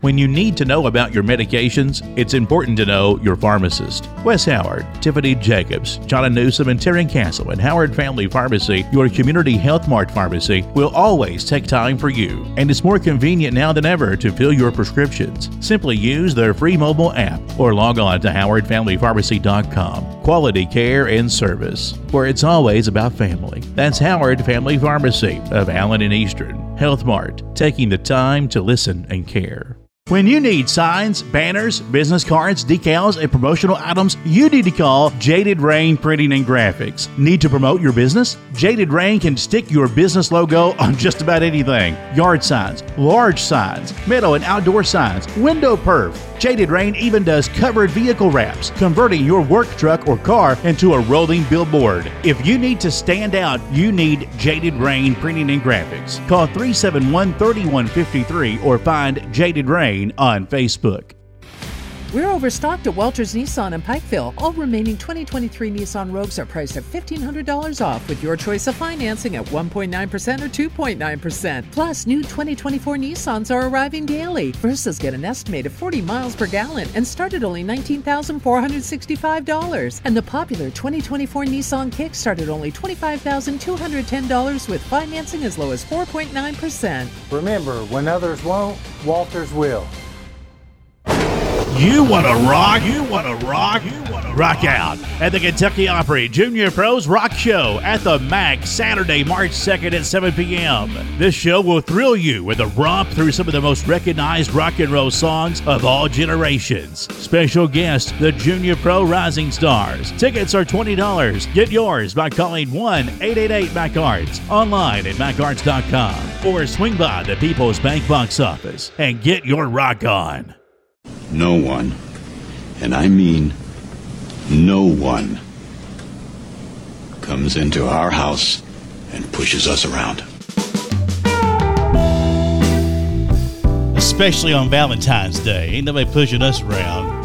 When you need to know about your medications, it's important to know your pharmacist. Wes Howard, Tiffany Jacobs, John Newsom, and Terry Castle at Howard Family Pharmacy, your community health mart pharmacy, will always take time for you. And it's more convenient now than ever to fill your prescriptions. Simply use their free mobile app or log on to howardfamilypharmacy.com. Quality care and service, where it's always about family. That's Howard Family Pharmacy of Allen and Eastern. Health Mart, taking the time to listen and care. When you need signs, banners, business cards, decals, and promotional items, you need to call Jaded Rain Printing and Graphics. Need to promote your business? Jaded Rain can stick your business logo on just about anything yard signs, large signs, meadow and outdoor signs, window perf. Jaded Rain even does covered vehicle wraps, converting your work truck or car into a rolling billboard. If you need to stand out, you need Jaded Rain Printing and Graphics. Call 371 3153 or find Jaded Rain on Facebook. We're overstocked at Walters Nissan in Pikeville. All remaining 2023 Nissan Rogues are priced at $1,500 off with your choice of financing at 1.9% or 2.9%. Plus, new 2024 Nissans are arriving daily. Versas get an estimated 40 miles per gallon and start at only $19,465. And the popular 2024 Nissan Kick start at only $25,210 with financing as low as 4.9%. Remember, when others won't, Walters will. You want to rock? You want to rock? You want to rock out at the Kentucky Opry Junior Pros Rock Show at the MAC Saturday, March 2nd at 7 p.m. This show will thrill you with a romp through some of the most recognized rock and roll songs of all generations. Special guest, the Junior Pro Rising Stars. Tickets are $20. Get yours by calling 1 888 MacArts online at MacArts.com or swing by the People's Bank box office and get your rock on. No one, and I mean no one, comes into our house and pushes us around. Especially on Valentine's Day. Ain't nobody pushing us around.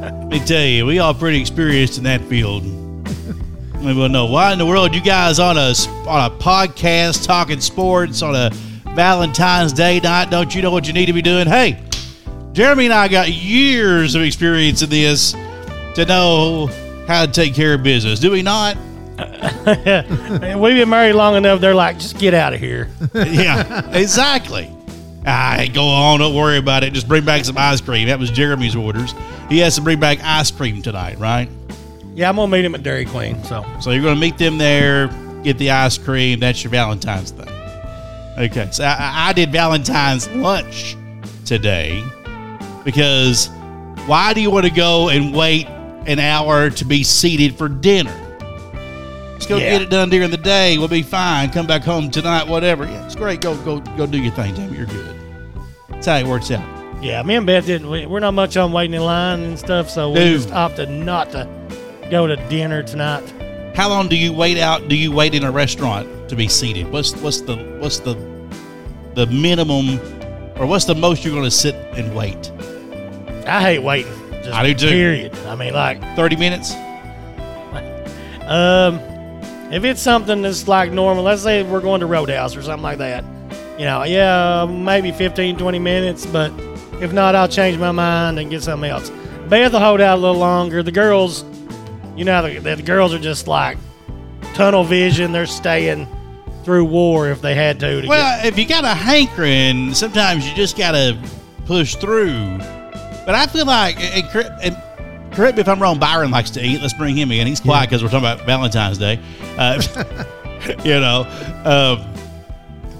Let me tell you, we all pretty experienced in that field. We will know why in the world you guys on a on a podcast talking sports on a Valentine's Day night. Don't you know what you need to be doing? Hey, Jeremy and I got years of experience in this to know how to take care of business. Do we not? And we've been married long enough. They're like, just get out of here. yeah, exactly. I go on, don't worry about it. Just bring back some ice cream. That was Jeremy's orders. He has to bring back ice cream tonight, right? Yeah, I'm gonna meet him at Dairy Queen. So So you're going to meet them there, get the ice cream. That's your Valentine's thing. Okay. So I, I did Valentine's lunch today because why do you want to go and wait an hour to be seated for dinner? Just go Yeah. get it done during the day. We'll be fine. Come back home tonight, whatever. Yeah, it's great. Go go go do your thing, Jamie. You're good. That's how it works out. yeah, me and Beth didn't. We, we're not much on waiting in line and stuff. So we Dude. just opted not to go to dinner tonight. How long do you wait out? Do you wait in a restaurant to be seated? What's what's the what's the the minimum, or what's the most you're going to sit and wait? I hate waiting. Just I do too. Period. I mean, like, Thirty minutes. um, if it's something that's like normal, let's say we're going to Roadhouse or something like that. You know, yeah, maybe 15, 20 minutes. But if not, I'll change my mind and get something else. Beth will hold out a little longer. The girls, you know, the, the girls are just like tunnel vision. They're staying through war if they had to. to get, Well, if you got a hankering, sometimes you just got to push through. But I feel like, and, and correct me if I'm wrong, Byron likes to eat. Let's bring him in. He's quiet because we're talking about Valentine's Day. Uh, you know, um,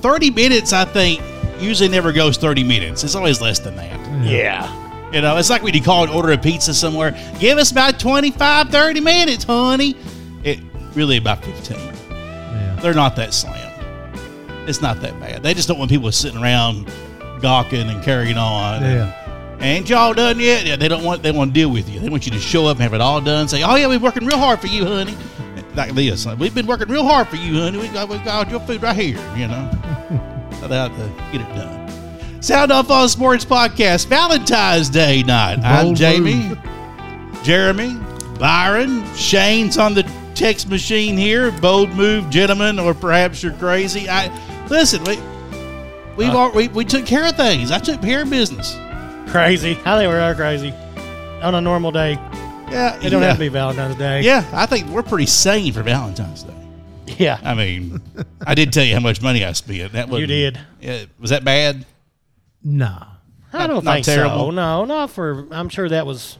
30 minutes, I think, usually never goes 30 minutes. It's always less than that. yeah. You know, it's like when you call and order a pizza somewhere. Give us about 25, 30 minutes, honey. It really about 15. They're not that slim. It's not that bad. They just don't want people sitting around gawking and carrying on. Yeah. Ain't y'all done yet? Yeah, they don't want they want to deal with you. They want you to show up and have it all done. Say, oh yeah, we're working real hard for you, honey. Like this, we've been working real hard for you, honey. We got we got your food right here. You know, so they have to get it done. Sound Off on Sports Podcast, Valentine's Day night. I'm Jamie. Jeremy, Byron, Shane's on the text machine here. Bold move, gentlemen, or perhaps you're crazy. I listen. We we've Uh. we, we took care of things. I took care of business. Crazy. I think we are crazy on a normal day. Yeah, It don't yeah. have to be Valentine's Day. Yeah, I think we're pretty sane for Valentine's Day. Yeah. I mean, I did tell you how much money I spent. That was You did. Yeah, was that bad? Nah. I don't not think terrible. so. No, not for. I'm sure that was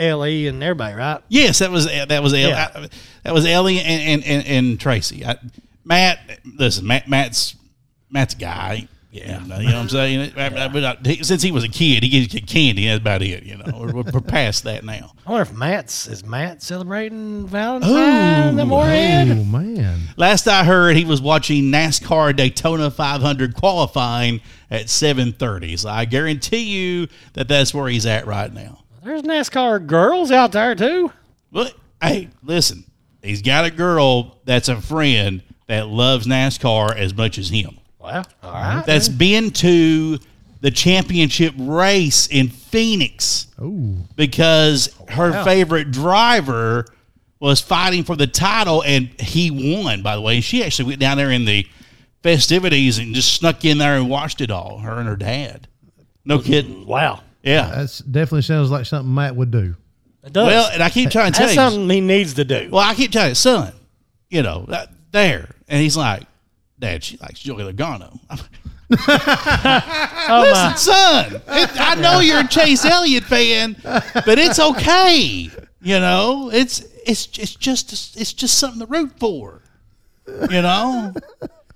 Le and everybody, right? Yes, that was that was Ellie, Yeah. that was Ellie and and, and, and Tracy. I, Matt, listen, Matt, Matt's Matt's guy. Yeah, you know what I'm saying. I- I- but I- since he was a kid, he gets candy. That's about it. You know, we're, we're past that now. I wonder if Matt's is Matt celebrating Valentine's the Morehead? Oh man. Last I heard, he was watching NASCAR Daytona 500 qualifying at 7:30. So I guarantee you that that's where he's at right now. There's NASCAR girls out there too. But hey, listen, he's got a girl that's a friend that loves NASCAR as much as him. Well, all right. That's been to the championship race in Phoenix Oh. because her wow. favorite driver was fighting for the title and he won, by the way. And she actually went down there in the festivities and just snuck in there and watched it all, her and her dad. No kidding. Wow. Yeah. That's definitely sounds like something Matt would do. It does. Well, and I keep trying to tell That's you. something he needs to do. Well, I keep telling you, son, you know, that, there. And he's like, Dad, she likes Joey Logano. I'm like, Oh my. son, it, I know you're a Chase Elliott fan, but it's okay. You know, it's it's it's just it's just something to root for. You know,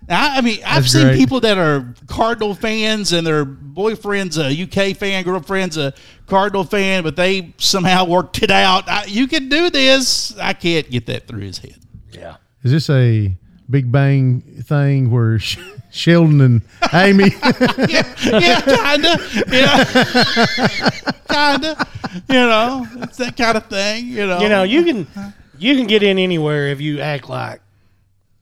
I, I mean, I've That's seen great. people that are Cardinal fans and their boyfriend's a UK fan, girlfriend's a Cardinal fan, but they somehow worked it out. I, you can do this. I can't get that through his head. Yeah. Is this a Big Bang thing where Sh- Sheldon and Amy? yeah, yeah, kinda, yeah, kinda. You know, it's that kind of thing. You know, You know, you can you can get in anywhere if you act like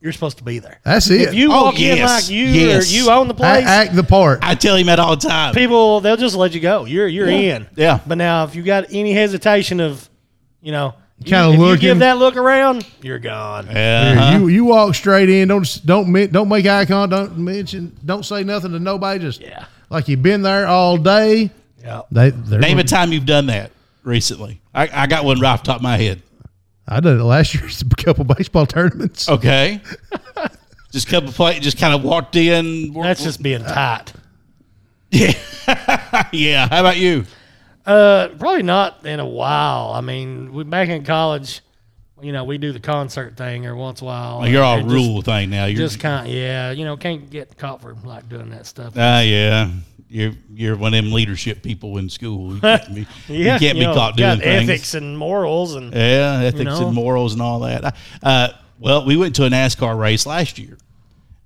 you're supposed to be there. That's it. If you Oh, walk in like you Yes. or you own the A- place, act the part. I tell him at all the time. people they'll just let you go. You're you're in. Yeah. But now if you got any hesitation of, you know, you, Kinda if you looking. give that look around, you're gone. Yeah, Here, uh-huh. You you walk straight in. Don't don't mi- don't make eye contact. Don't mention. Don't say nothing to nobody. Just Yeah. like you've been there all day. Yeah. They they're Name a time you've done that recently. I, I got one right off the top of my head. I did it last year. It's a couple baseball tournaments. Okay. just a couple play, just kind of walked in. That's just being uh, tight. yeah. yeah. How about you? Uh, probably not in a while. I mean, we back in college, you know, we do the concert thing every once in a while. Well, you're all and just- rule thing now. You're Just kind of, yeah, you know, can't get caught for like doing that stuff. Ah, yeah. You're you're one of them leadership people in school. You can't be, yeah, you can't be know, caught doing things. ethics and morals and Yeah, ethics know? and morals and all that. Uh, well, we went to a NASCAR race last year,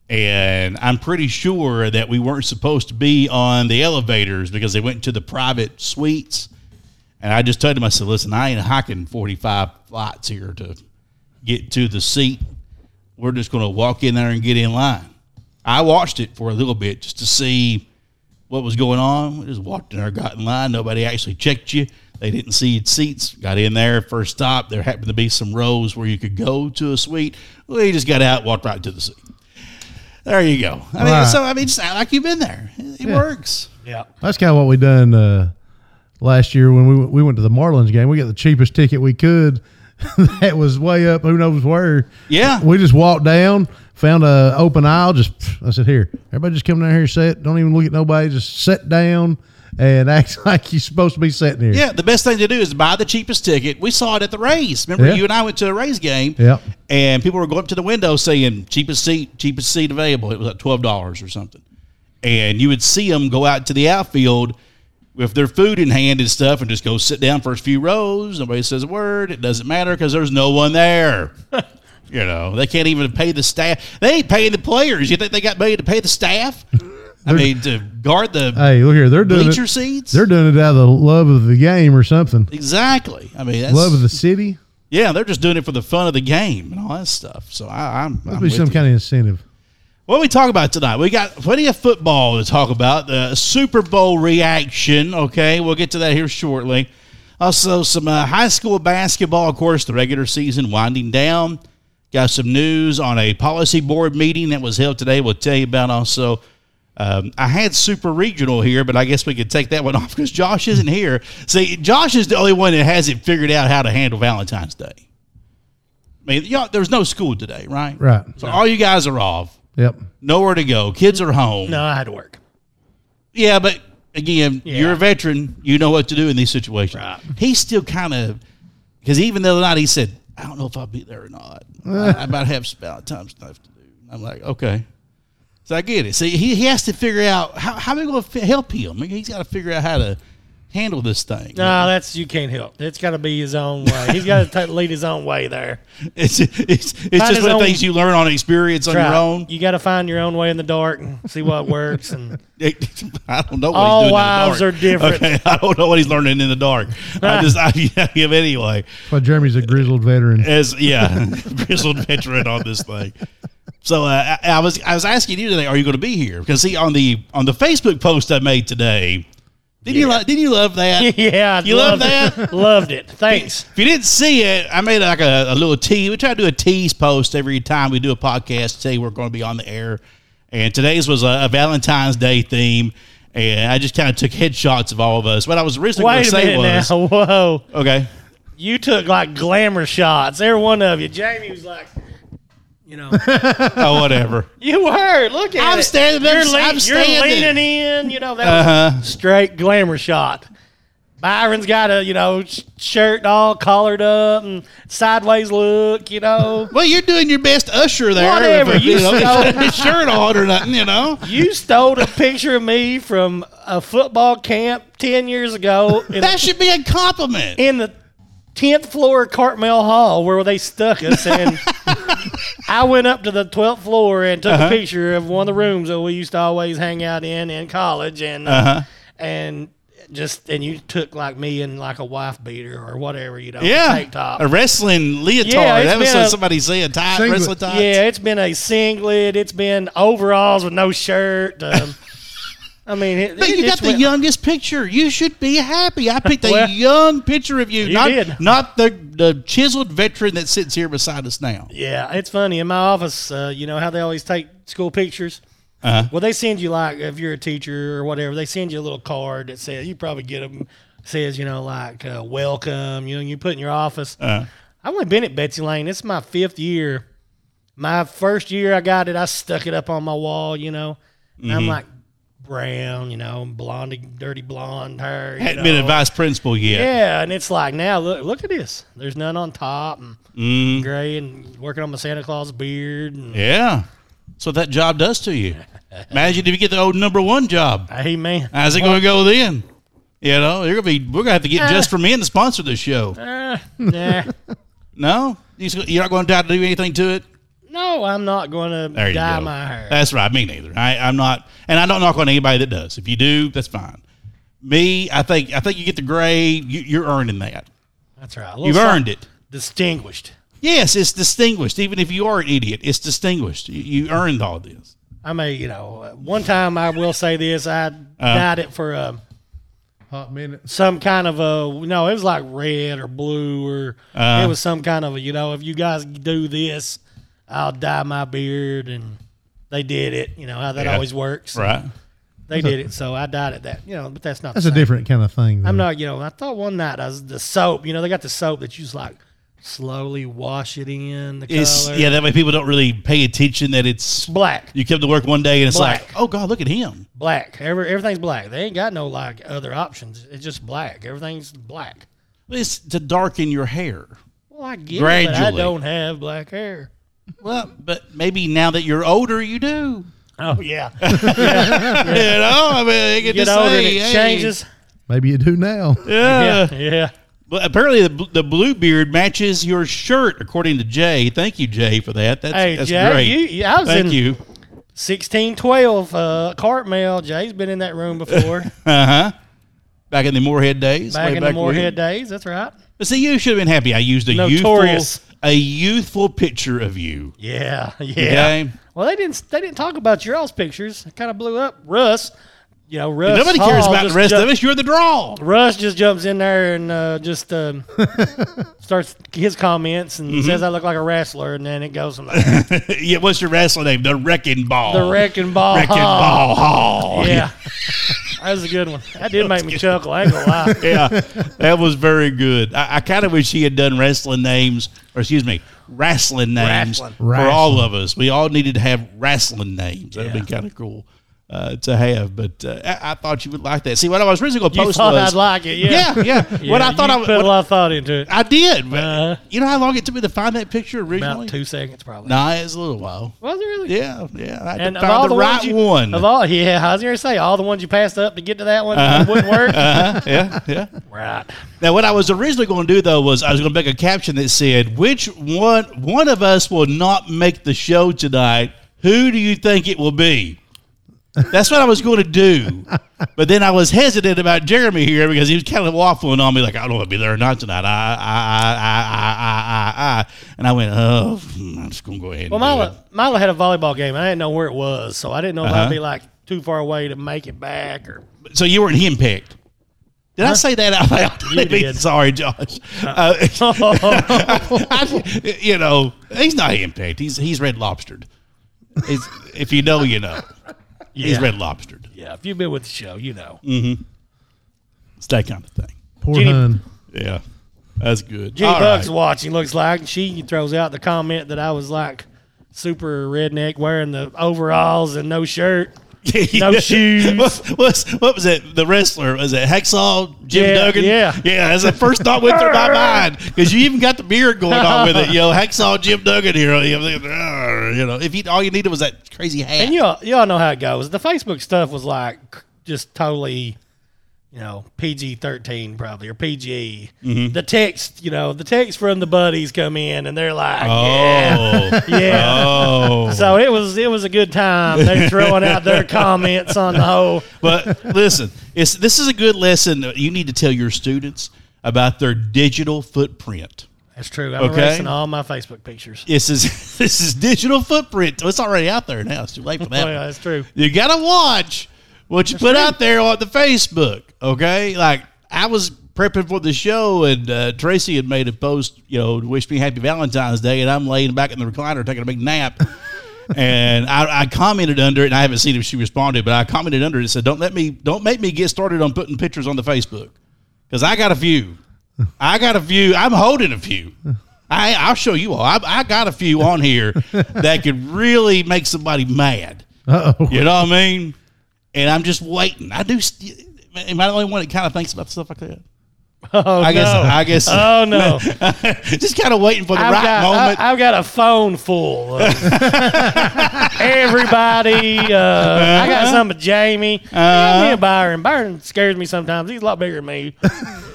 and I'm pretty sure that we weren't supposed to be on the elevators because they went to the private suites. And I just told him, I said, listen, I ain't hiking 45 flights here to get to the seat. We're just going to walk in there and get in line. I watched it for a little bit just to see what was going on. We just walked in there, got in line. Nobody actually checked you. They didn't see seats. Got in there. First stop, there happened to be some rows where you could go to a suite. We just got out, walked right to the seat. There you go. I mean, Right. so I mean, it's not like you've been there. It Yeah. works. yeah. That's kind of what we done uh, last year when we we went to the Marlins game. We got the cheapest ticket we could. that was way up. Who knows where? Yeah. We just walked down, found a open aisle. Just I said, here, everybody, just come down here, sit. Don't even look at nobody. Just sit down and act like you're supposed to be sitting here. Yeah, the best thing to do is buy the cheapest ticket. We saw it at the race. Remember, Yeah. you and I went to a race game. Yep. And people were going up to the window saying cheapest seat, cheapest seat available. It was like twelve dollars or something. And you would see them go out to the outfield with their food in hand and stuff, and just go sit down first few rows. Nobody says a word. It doesn't matter because there's no one there. you know, they can't even pay the staff. They ain't paying the players. You think they got money to pay the staff? I mean, to guard the Hey, look here. They're doing bleacher it. seats. They're doing it out of the love of the game or something. Exactly. I mean, that's, Love of the city. yeah, they're just doing it for the fun of the game and all that stuff. So I, I'm, Must I'm be some you. kind of incentive. What we talk about tonight? We got plenty of football to talk about. The Super Bowl reaction. Okay, we'll get to that here shortly. Also, some uh, high school basketball. Of course, the regular season winding down. Got some news on a policy board meeting that was held today. We'll tell you about also Um, I had super regional here, but I guess we could take that one off because Josh isn't here. See, Josh is the only one that hasn't figured out how to handle Valentine's Day. I mean, y'all, there's no school today, right? Right. So all you guys are off, Yep. nowhere to go. Kids are home. No, I had to work. Yeah, but again, Yeah. you're a veteran. You know what to do in these situations. Right. He's still kind of because even the other night he said, "I don't know if I'll be there or not. I, I might have some Valentine's stuff to do." I'm like, okay. So I get it. See, he, he has to figure out how how am I going to help him. He's got to figure out how to handle this thing. No, that's you can't help. It's got to be his own way. He's got to lead his own way there. It's it's, it's Find just one of the things you learn on experience on your own. You got to find your own way in the dark and see what works. And I don't know what All he's doing wives in are the dark. different. Okay, I don't know what he's learning in the dark. I just I him anyway. But why Jeremy's a grizzled veteran. as yeah, grizzled veteran on this thing. So uh, I, I was I was asking you today, are you going to be here? Because see on the on the Facebook post I made today, did you lo- did you love that? yeah, You love loved it. loved it. Thanks. If you didn't see it, I made like a, a little tease. We try to do a tease post every time we do a podcast. Say we're going to be on the air, and today's was a, a Valentine's Day theme. And I just kind of took headshots of all of us. What I was originally going to say was, now. Whoa. okay, You took like glamour shots. Every one of you. Jamie was like, you know, oh whatever. you were. Look at I'm it. standing- You're, I'm- I'm you're standing. leaning in. You know, that Uh-huh. was straight glamour shot. Byron's got a, you know, sh- shirt all collared up and sideways look, you know. Well, you're doing your best usher there. Whatever, With, you know, stole- his shirt on or nothing, you know. You stole a picture of me from a football camp 10 years ago in, That should be a compliment. in the 10th floor of Cartmell Hall where they stuck us. And I went up to the 12th floor and took Uh-huh. a picture of one of the rooms that we used to always hang out in in college. And, uh, Uh-huh. and just, and you took like me in like a wife beater or whatever, you know, Yeah, tank top. a wrestling leotard. Yeah, it's that was been a- somebody saying tight Singlet. wrestling tights. Yeah, it's been a singlet. It's been overalls with no shirt. Um, I mean, it, But it you got the went- youngest picture. You should be happy. I picked a young picture of you, you not did. not the the chiseled veteran that sits here beside us now. Yeah, it's funny in my office. Uh, you know how they always take school pictures. Uh-huh. Well, they send you like if you're a teacher or whatever, they send you a little card that says you probably get them. Says you know like uh, welcome. You know you put in your office. Uh, I've only been at Betsy Layne. It's my fifth year. My first year I got it, I stuck it up on my wall. You know, and Mm-hmm. I'm like brown. You know, blonde, dirty blonde hair. you hadn't been a vice principal yet. Yeah, and it's like now look look at this. There's none on top and Mm, gray and working on my Santa Claus beard and yeah. That's what that job does to you. Imagine if you get the old number one job. hey man. How's it going to go then? You know, you're gonna be. We're gonna have to get just for men to sponsor this show. Uh, nah. No, You just- you're not going to try to do anything to it. No, I'm not going to dye go. my hair. That's right. Me neither. I, I'm not, and I don't knock on anybody that does. If you do, that's fine. Me, I think, I think you get the gray. You, you're earning that. That's right. You've earned it. Distinguished. Yes, it's distinguished. Even if you are an idiot, it's distinguished. You, you earned all this. I may, you know, uh, one time I will say this. I Uh-huh. dyed it for a Hot minute. some kind of a, no, it was like red or blue or Uh-huh. it was some kind of a, you know, if you guys do this, I'll dye my beard. And they did it. You know how that Yeah. always works. Right. They did it. So I dyed it that, you know, but that's not That's a different kind of thing. I'm not, you know, I thought one night I was the soap, you know, they got the soap that you just like slowly wash it in the It's color. yeah. That way people don't really pay attention that it's. black, You come to work one day and it's Black. like, oh god, look at him. black. Every, everything's black. They ain't got no like other options. It's just black. Everything's black. It's to darken your hair. Well, I get it, but I don't have black hair. Well, but maybe now that you're older, you do. Oh yeah, you know, I mean, they get, get to older say, and it hey, changes. Maybe you do now. Yeah. Yeah, yeah. But apparently, the, the blue beard matches your shirt, according to Jay. Thank you, Jay, for that. That's, Hey, that's Jay, great. you, you- I was Thank in you. sixteen twelve uh, Cartmell. Jay's been in that room before. Uh huh. Back in the Morehead days. back way in the. Morehead days. That's right. But see, you should have been happy. I used a Notorious. youthful, a youthful picture of you. Yeah, yeah. Okay. Well, they didn't. They didn't talk about your all's pictures. It kind of blew up. Russ, you know, Russ Nobody cares about the just rest jump- of us. You're the draw. Russ just jumps in there and uh, just um, starts his comments and Mm-hmm. says I look like a wrestler, and then it goes from there. yeah, what's your wrestling name? The Wrecking Ball. the wrecking ball. Wrecking Hall. Ball Hall. Yeah, that was a good one. That did make me chuckle. I ain't gonna lie. yeah, that was very good. I, I kind of wish he had done wrestling names, or excuse me, wrestling names Wrestling. for all of us. We all needed to have wrestling names. That'd been kind of cool uh, to have. But uh, I, I thought you would like that. See, what I was originally going to You post thought was, I'd like it, yeah. yeah, yeah. Yeah, what I thought I put would, a lot of thought into it. I did. But Uh-huh. you know how long it took me to find that picture originally? About two seconds, probably. Nah, it was a little while. Was it really? Yeah, yeah. I And all the, the, right you, one. of all, yeah, I was going to say all the ones you passed up to get to that one wouldn't work. uh-huh, yeah, yeah. Right. Now, what I was originally going to do though was I was going to make a caption that said, "Which one one of us will not make the show tonight? Who do you think it will be?" That's what I was going to do, but then I was hesitant about Jeremy here because he was kind of waffling on me, like I don't want to be there or not tonight. I, I, I, I, I, I, I, and I went, "Oh, I'm just going to go ahead." Well, Milo, Milo had a volleyball game. I didn't know where it was, so I didn't know if Uh-huh. I'd be like too far away to make it back or. So you weren't him picked. Did I say that out loud? You did. Sorry, Josh. Uh, I- you know, he's not henpecked. He's he's red lobstered. If you know, you know. He's red lobstered. Yeah, if you've been with the show, you know. Mm-hmm. It's that kind of thing. Poor Jenny- hun. Yeah, that's good. Jenny All Buck's right. watching, looks like, and she throws out the comment that I was like super redneck wearing the overalls and no shirt. No shoes. What, what's, what was it? The wrestler was it Hacksaw Jim Yeah, Duggan? yeah. yeah. That's the first thought went through my mind because you even got the beard going on with it. You know, Hacksaw Jim Duggan here. You know, you know, if you all you needed was that crazy hat. And y'all, y'all know how it goes. The Facebook stuff was like just totally, you know, PG thirteen probably or PG. Mm-hmm. The text, you know, the text from the buddies come in and they're like, yeah, oh, yeah. oh. So it was it was a good time. They're throwing out their comments on the whole. But listen, it's this is a good lesson. that You need to tell your students about their digital footprint. That's true. I'm Okay. erasing all my Facebook pictures. This is this is digital footprint. It's already out there now. It's too late for that. Oh, yeah, that's true. You gotta watch what you put out there on the Facebook. Okay, like I was prepping for the show, and uh, Tracy had made a post, you know, to wish me happy Valentine's Day, and I'm laying back in the recliner taking a big nap. and I, I commented under it, and I haven't seen if she responded, but I commented under it and said, "Don't let me, don't make me get started on putting pictures on the Facebook, because I got a few. I got a few. I'm holding a few. I, I'll show you all. I, I got a few on here that could really make somebody mad. Uh oh. You know what I mean? And I'm just waiting. I do. St- am I the only one that kind of thinks about stuff like that? Oh I guess. no. I guess. Oh no! just kind of waiting for the I've right got moment. I, have got a phone full. Of everybody. Uh, I got some of Jamie. Uh-huh. me and Byron. Byron scares me sometimes. He's a lot bigger than me.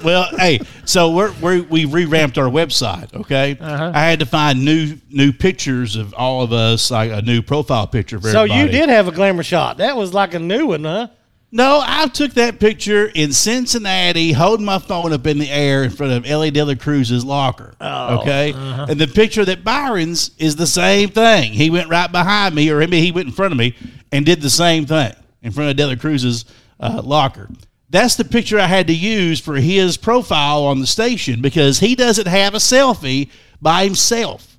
well, hey, so we're, we're we revamped our website. Okay, Uh-huh. I had to find new new pictures of all of us, like a new profile picture for So everybody. you did have a glamour shot. That was like a new one, huh? No, I took that picture in Cincinnati, holding my phone up in the air in front of Elly De La Cruz's locker. Oh, okay, uh-huh. and the picture that Byron's is the same thing. He went right behind me, or maybe he went in front of me and did the same thing in front of De La Cruz's uh, locker. That's the picture I had to use for his profile on the station because he doesn't have a selfie by himself.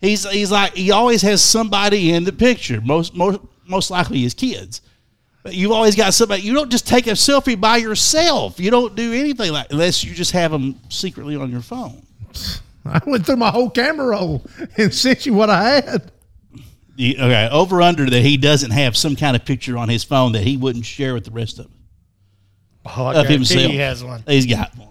He's he's like he always has somebody in the picture. Most most most likely his kids. But you've always got somebody. You don't just take a selfie by yourself. You don't do anything like unless you just have them secretly on your phone. I went through my whole camera roll and sent you what I had. You- okay, over under that he doesn't have some kind of picture on his phone that he wouldn't share with the rest of them. Oh, Of himself. he has one. He's got one.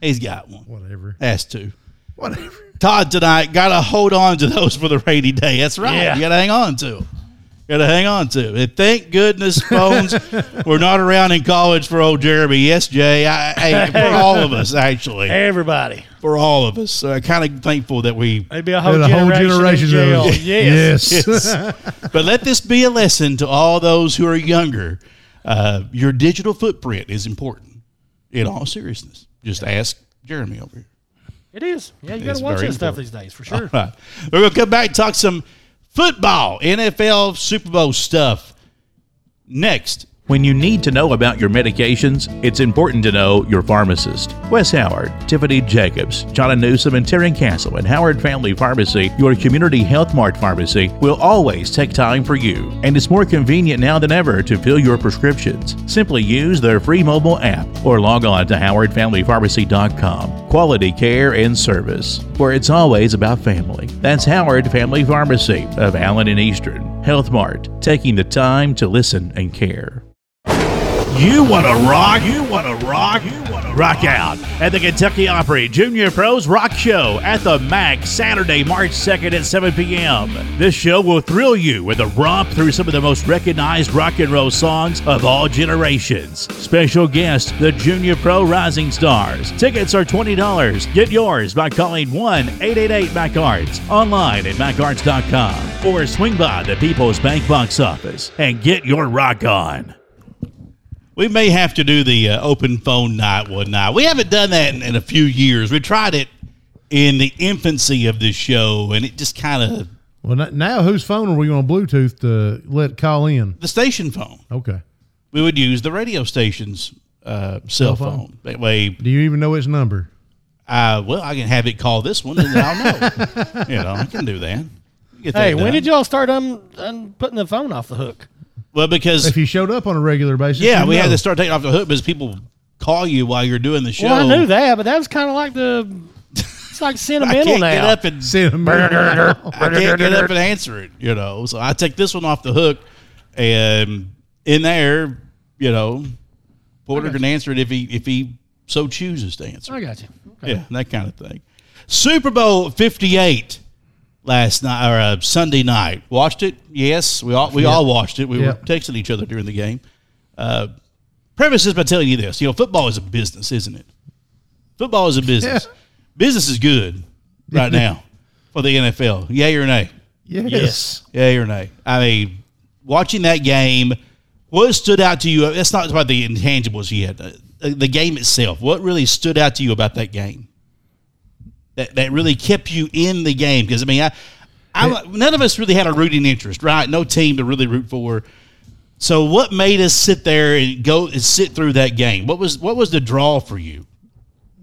He's got one. Whatever. Has to. Whatever. Todd tonight got to hold on to those for the rainy day. That's right. Yeah. You got to hang on to them. Got to hang on to. And thank goodness phones were not around in college for old Jeremy. Yes, Jay. I, hey, for all of us, actually, Everybody. for all of us. So I'm kind of thankful that we. There'd a whole Had a whole generation, generation in jail. of Yes. yes. But let this be a lesson to all those who are younger. Uh, your digital footprint is important. In all seriousness, just ask Jeremy over here. It is. Yeah, you got to watch very that stuff these days for sure. All right. We're going to come back and talk some football, NFL, Super Bowl stuff. Next When you need to know about your medications, it's important to know your pharmacist. Wes Howard, Tiffany Jacobs, John Newsom, and Terry Castle and Howard Family Pharmacy, your community health mart pharmacy, will always take time for you. And it's more convenient now than ever to fill your prescriptions. Simply use their free mobile app or log on to howardfamilypharmacy.com. Quality care and service, where it's always about family. That's Howard Family Pharmacy of Allen and Eastern. Health Mart, taking the time to listen and care. You want to rock? You want to rock? You want to rock out at the Kentucky Opry Junior Pros Rock Show at the MAC Saturday, March 2nd at 7 p.m. This show will thrill you with a romp through some of the most recognized rock and roll songs of all generations. Special guest, the Junior Pro Rising Stars. Tickets are $20. Get yours by calling 1 888 MacArts online at MacArts.com or swing by the People's Bank box office and get your rock on. We may have to do the uh, open phone night one night. We haven't done that in, in a few years. We tried it in the infancy of this show, and it just kind of Well, now whose phone are we going to Bluetooth to let call in? the station phone. Okay. We would use the radio station's uh, cell phone? phone. That way, Do you even know its number? uh, well, I can have it call this one, and then I'll know. you know, I can do that. Get that Hey, when did y'all start un, un putting the phone off the hook? Well, because If you showed up on a regular basis, yeah, you'd we had to start taking off the hook because people call you while you're doing the show. Well, I knew that, but that was kind of like the. It's like I sentimental can't now. get up and Send 'em in. I can't get up and answer it, you know. So I take this one off the hook, and in there, you know, Porter can answer it if he if he so chooses to answer. I got you. Okay. Yeah, that kind of thing. Super Bowl Fifty Eight last night or uh, Sunday night. Watched it? Yes, we all we all watched it. We Yeah. were texting each other during the game. Uh, premise is by telling you this: you know, football is a business, isn't it? Football is a business. Yeah. Business is good right now for the NFL. Yay or nay? Yes. Yes. Yay or nay? I mean, watching that game, what stood out to you? That's not about the intangibles yet. Uh, The game itself. What really stood out to you about that game? That that really kept you in the game? Because I mean, I, I none of us really had a rooting interest, right? No team to really root for. So, what made us sit there and go and sit through that game? What was what was the draw for you?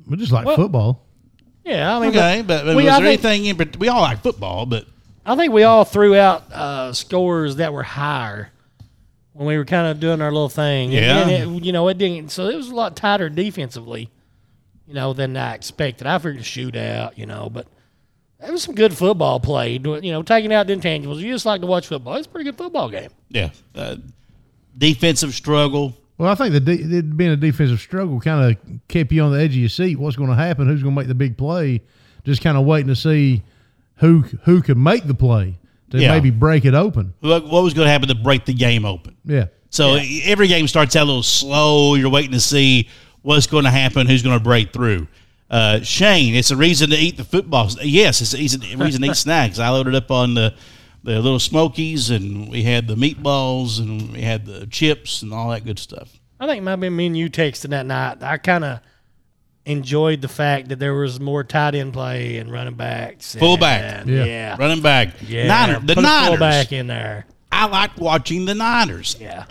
We just like Well, football. Yeah, I mean, Okay, but, but we- was I there think- anything in? part- We all like football, but I think we all threw out uh, scores that were higher when we were kind of doing our little thing. Yeah. And it, you know, it didn't. So it was a lot tighter defensively, you know, than I expected. I figured a shootout, you know, but it was some good football played. You know, taking out the intangibles. You just like to watch football. It's a pretty good football game. yeah, uh, defensive struggle. Well, I think the de- it being a defensive struggle kind of kept you on the edge of your seat. What's going to happen? Who's going to make the big play? Just kind of waiting to see who who could make the play to Yeah. maybe break it open. What, what was going to happen to break the game open? Yeah. So every game starts out a little slow. You're waiting to see what's going to happen, who's going to break through. Uh, Shane, it's a reason to eat the football. Yes, it's a reason, a reason to eat snacks. I loaded up on the the little Smokies, and we had the meatballs, and we had the chips, and all that good stuff. I think it might have been me and you texting that night. I kind of enjoyed the fact that there was more tight end play and running backs. Fullback. and- Yeah. Yeah. Running back, Yeah. Niner, the Put a Niners. fullback in there. I like watching the Niners. Yeah.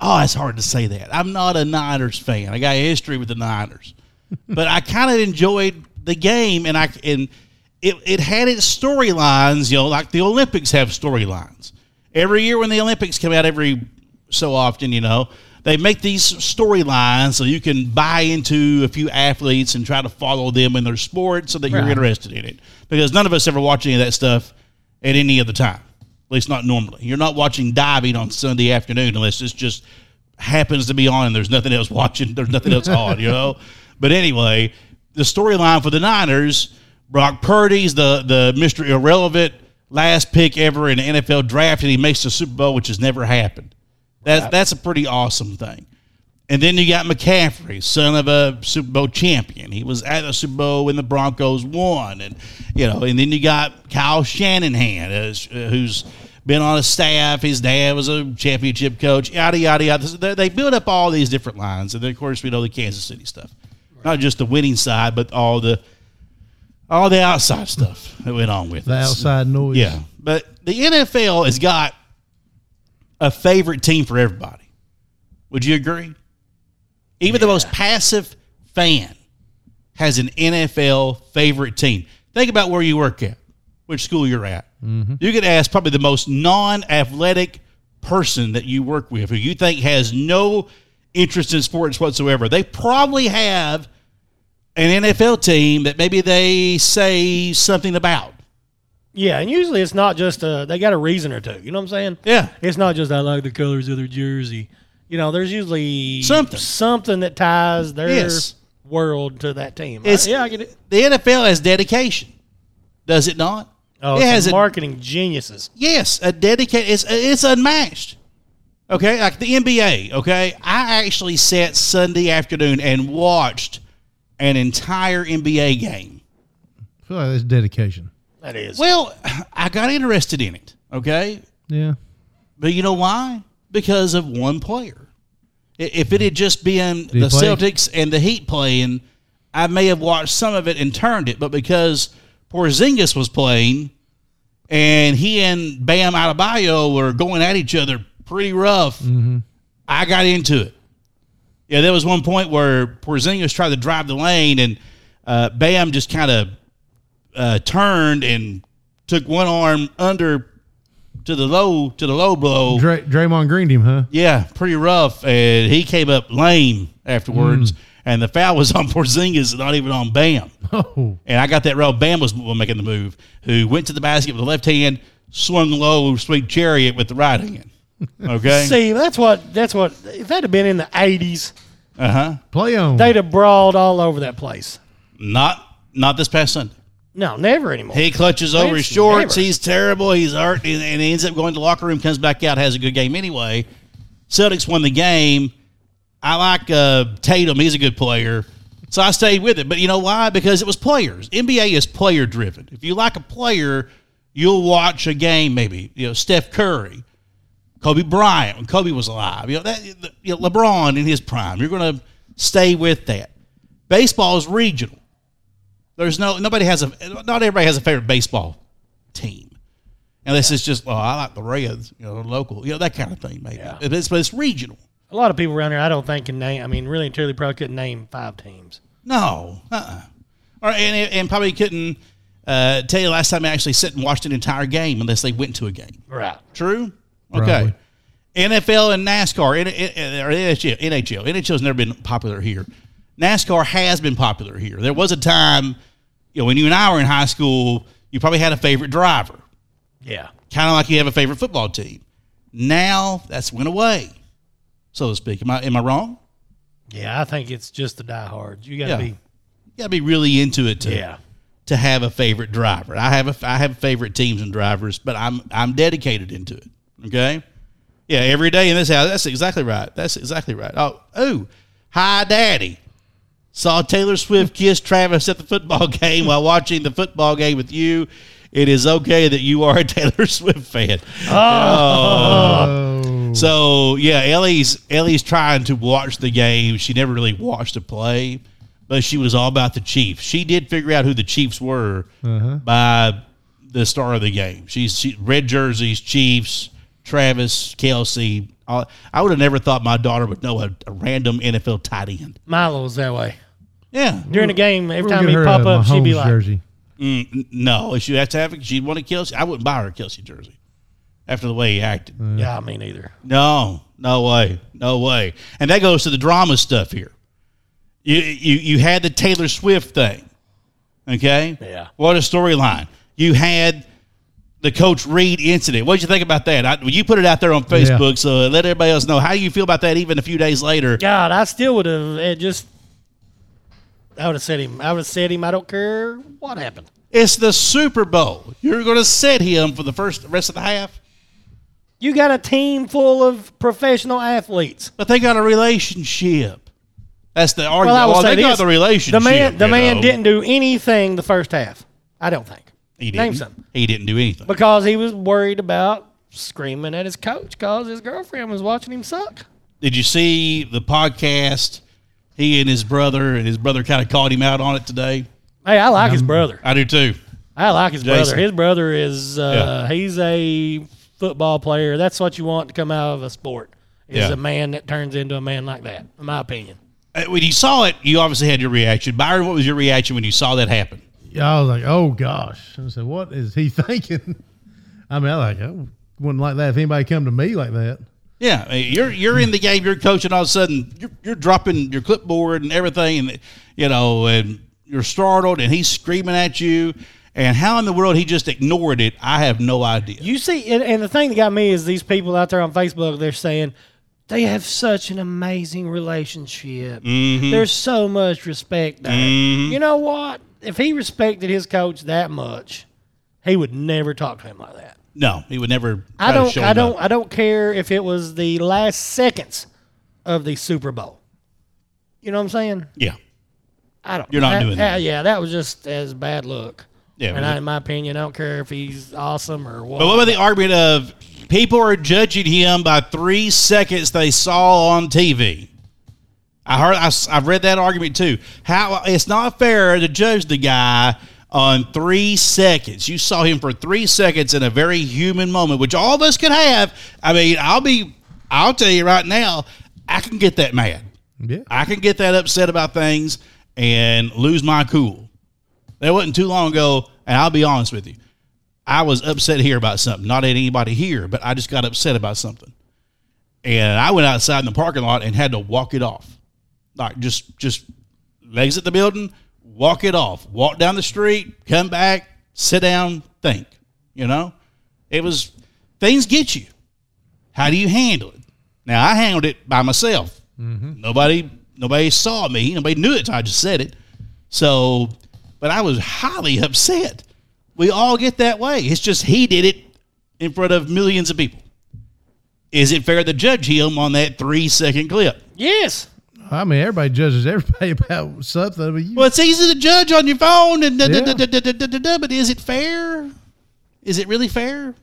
Oh, it's hard to say that. I'm not a Niners fan. I got a history with the Niners, but I kind of enjoyed the game, and I and it it had its storylines. You know, like the Olympics have storylines. Every year when the Olympics come out, every so often, you know, they make these storylines so you can buy into a few athletes and try to follow them in their sport, so that you're Right. interested in it. Because none of us ever watch any of that stuff at any other time. At least not normally. You're not watching diving on Sunday afternoon unless it's just happens to be on and there's nothing else watching. There's nothing else on, you know. But anyway, the storyline for the Niners, Brock Purdy's the the Mr. Irrelevant last pick ever in the NFL draft, and he makes the Super Bowl, which has never happened. That's that's a pretty awesome thing. And then you got McCaffrey, son of a Super Bowl champion. He was at the Super Bowl when the Broncos won, and you know. And then you got Kyle Shanahan, uh, who's been on a staff. His dad was a championship coach. Yada yada yada. They- They build up all these different lines, and then of course we know the Kansas City stuff, not just the winning side, but all the all the outside stuff that went on with The it. outside noise. Yeah, but the NFL has got a favorite team for everybody. Would you agree? Even the most passive fan has an NFL favorite team. Think about where you work at, which school you're at. Mm-hmm. You could ask probably the most non athletic person that you work with who you think has no interest in sports whatsoever. They probably have an NFL team that maybe they say something about. Yeah, and usually it's not just a they got a reason or two. You know what I'm saying? Yeah. It's not just I like the colors of their jersey. You know, there's usually Something. something that ties their Yes. world to that team. It's- yeah, I get it. The NFL has dedication, does it not? Oh, it has a a marketing geniuses. Yes, a dedicated. It's it's unmatched. Okay, like the NBA. Okay, I actually sat Sunday afternoon and watched an entire NBA game. I feel like that's dedication. That is. Well, I got interested in it. Okay, Yeah. but you know why? Because of one player. If it had just been he the? Celtics and the Heat playing, I may have watched some of it and turned it. But because Porzingis was playing, and he and Bam Adebayo were going at each other pretty rough, I got into it. Yeah, there was one point where Porzingis tried to drive the lane, and uh, Bam just kind of uh, turned and took one arm under to the low to the low blow. Dray, Draymond greened him, huh? Yeah, pretty rough, and he came up lame afterwards. And the foul was on Porzingis, not even on Bam. Oh, And I got that row. Bam was making the move. Who went to the basket with the left hand, swung low, sweet chariot with the right hand. Okay. See, that's what that's what if that had been in the eighties, Uh huh. play on. they'd have brawled all over that place. Not not this past Sunday. No, never anymore. He clutches over his shorts. never. He's terrible. He's hurt, and, he ends up going to the locker room. Comes back out, has a good game anyway. Celtics won the game. I like uh, Tatum. He's a good player, so I stayed with it. But you know why? Because it was players. NBA is player driven. If you like a player, you'll watch a game. Maybe you know Steph Curry, Kobe Bryant when Kobe was alive. You know that you know, LeBron in his prime. You're going to stay with that. Baseball is regional. There's no nobody has a not everybody has a favorite baseball team. Unless it's just, well, I like the Reds, you know, local, you know, that kind of thing, maybe. Yeah. But, it's, but it's regional. a lot of people around here, I don't think can name. I mean, really and truly, probably couldn't name five teams. No, uh-uh. Or, and, and probably couldn't uh, tell you the last time I actually sat and watched an entire game unless they went to a game. Right. True? Okay. Probably. NFL and NASCAR, N- N- or NHL, NHL. NHL's never been popular here. NASCAR has been popular here. There was a time, you know, when you and I were in high school, you probably had a favorite driver, Yeah. kind of like you have a favorite football team. Now that's went away, so to speak. Am I am I wrong? Yeah, I think it's just the diehards. You got to Yeah. be. You got to be really into it to Yeah. to have a favorite driver. I have a I have favorite teams and drivers, but I'm I'm dedicated into it. Okay. Yeah, every day in this house. That's exactly right. That's exactly right. Oh, oh, hi, Daddy. Saw Taylor Swift kiss Travis at the football game while watching the football game with you. It is okay that you are a Taylor Swift fan. Oh, So yeah, Ellie's Ellie's trying to watch the game. She never really watched the play, but she was all about the Chiefs. She did figure out who the Chiefs were uh-huh. by the start of the game. She's she, red jerseys, Chiefs, Travis, Kelce. All, I would have never thought my daughter would know a, a random NFL tight end. Milo was that way Yeah, during the game. Every time he her pop a up, she'd be like, jersey. Mm, n- no, she had to have it. She'd want a Kelce. I wouldn't buy her a Kelce jersey after the way he acted. "Yeah, I mean, neither." No, no way, no way. And that goes to the drama stuff here. You you you had the Taylor Swift thing, okay? Yeah. What a storyline. You had the Coach Reid incident. What did you think about that? I, you put it out there on Facebook, so let everybody else know how you feel about that. Even a few days later, God, I still would have it just. I would have said him. I would have said him. I don't care what happened. it's the Super Bowl. You're going to set him for the first rest of the half, You got a team full of professional athletes. but they got a relationship. That's the argument. Well, I would Well, say they got the relationship. The man, the man know. didn't do anything the first half. I don't think. He didn't. something. He didn't do anything. Because he was worried about screaming at his coach because his girlfriend was watching him suck. Did you see the podcast? He and his brother, and his brother kind of called him out on it today. Hey, I like his brother. I do too. I like his Jason. brother. His brother is uh, he's a football player. That's what you want to come out of a sport is Yeah. a man that turns into a man like that, in my opinion. Uh, When you saw it, you obviously had your reaction. Byron, what was your reaction when you saw that happen? Yeah, I was like, oh gosh. I said, what is he thinking? I mean, I like, I wouldn't like that if anybody come to me like that. Yeah, you're you're in the game, you're coaching. All of a sudden, you're, you're dropping your clipboard and everything, and you know, and you're startled, and he's screaming at you. And how in the world he just ignored it? I have no idea. You see, and, and the thing that got me is these people out there on Facebook. They're saying they have such an amazing relationship. Mm-hmm. There's so much respect there. You know what? If he respected his coach that much, he would never talk to him like that. No, he would never. I don't. show I don't. up. I don't care if it was the last seconds of the Super Bowl. You know what I'm saying? Yeah, I don't. You're not that- doing that. yeah, that was just as bad luck. Yeah, and I, in my opinion, I don't care if he's awesome or what. But what about the argument of people are judging him by three seconds they saw on TV? I heard. I, have read that argument too. How it's not fair to judge the guy on three seconds. You saw him for three seconds in a very human moment, which all of us could have. I mean, I'll be. I'll tell you right now, I can get that mad. Yeah. I can get that upset about things and lose my cool. That wasn't too long ago, and I'll be honest with you. I was upset here about something, not at anybody here, but I just got upset about something. And I went outside in the parking lot and had to walk it off. Like just just exit the building, walk it off, walk down the street, come back, sit down, think. You know? It was things get you. How do you handle it? Now I handled it by myself. Mm-hmm. Nobody nobody saw me. Nobody knew it. So I just said it. So, but I was highly upset. We all get that way. It's just he did it in front of millions of people. Is it fair to judge him on that three second clip? yes. I mean, everybody judges everybody about something. I mean, you, Well, it's easy to judge on your phone, and da, da, da, da, da, da, da, da, but is it fair? Is it really fair?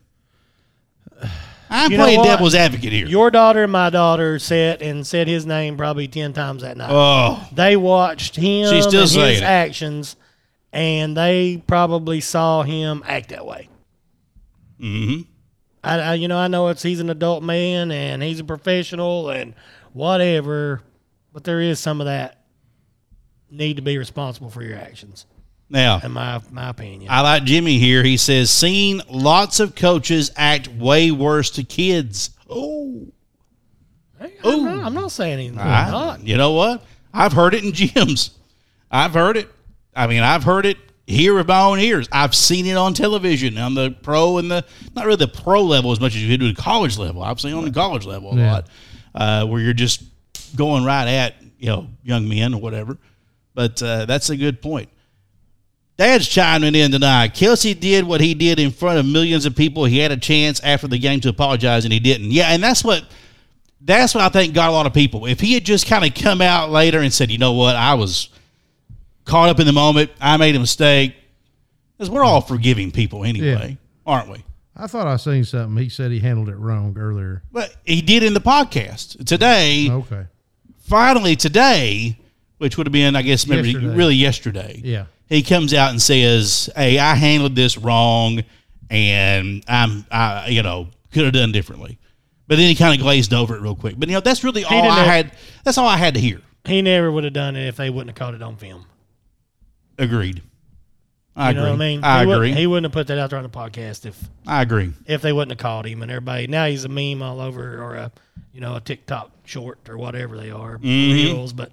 I'm You playing devil's advocate here. Your daughter and my daughter sat and said his name probably ten times that night. oh, they watched him She's still and his it. actions, and they probably saw him act that way. hmm I, I, you know, I know it's he's an adult man and he's a professional and whatever, but there is some of that need to be responsible for your actions, now in my my opinion. I like Jimmy here. He says, seen lots of coaches act way worse to kids. Oh, Hey, I'm, not, I'm not saying anything. I- not. you know what? I've heard it in gyms. I've heard it. I mean, I've heard it here with my own ears. I've seen it on television on the pro and the not really the pro level as much as you do the college level. I've seen it on the college level a Yeah. lot, uh, where you're just going right at you know young men or whatever. But uh, that's a good point. Dad's chiming in tonight. Kelce did what he did in front of millions of people. He had a chance after the game to apologize, and he didn't. Yeah, and that's what that's what I think got a lot of people. If he had just kind of come out later and said, "You know what, I was caught up in the moment. I made a mistake," because we're all forgiving people anyway, aren't we? I thought I seen something. He said he handled it wrong earlier. But he did in the podcast today. Okay. Finally, today, which would have been, I guess, maybe Yesterday. really yesterday. Yeah. he comes out and says, "Hey, I handled this wrong, and I'm, I, you know, could have done differently." But then he kind of glazed over it real quick. But you know, that's really all I have- had. That's all I had to hear. He never would have done it if they wouldn't have caught it on film. Agreed. I You agree. know what I mean? I he agree. Wouldn't, he wouldn't have put that out there on the podcast if I agree. if they wouldn't have called him and everybody. Now he's a meme all over or a you know a TikTok short or whatever they are Mm-hmm. reels. But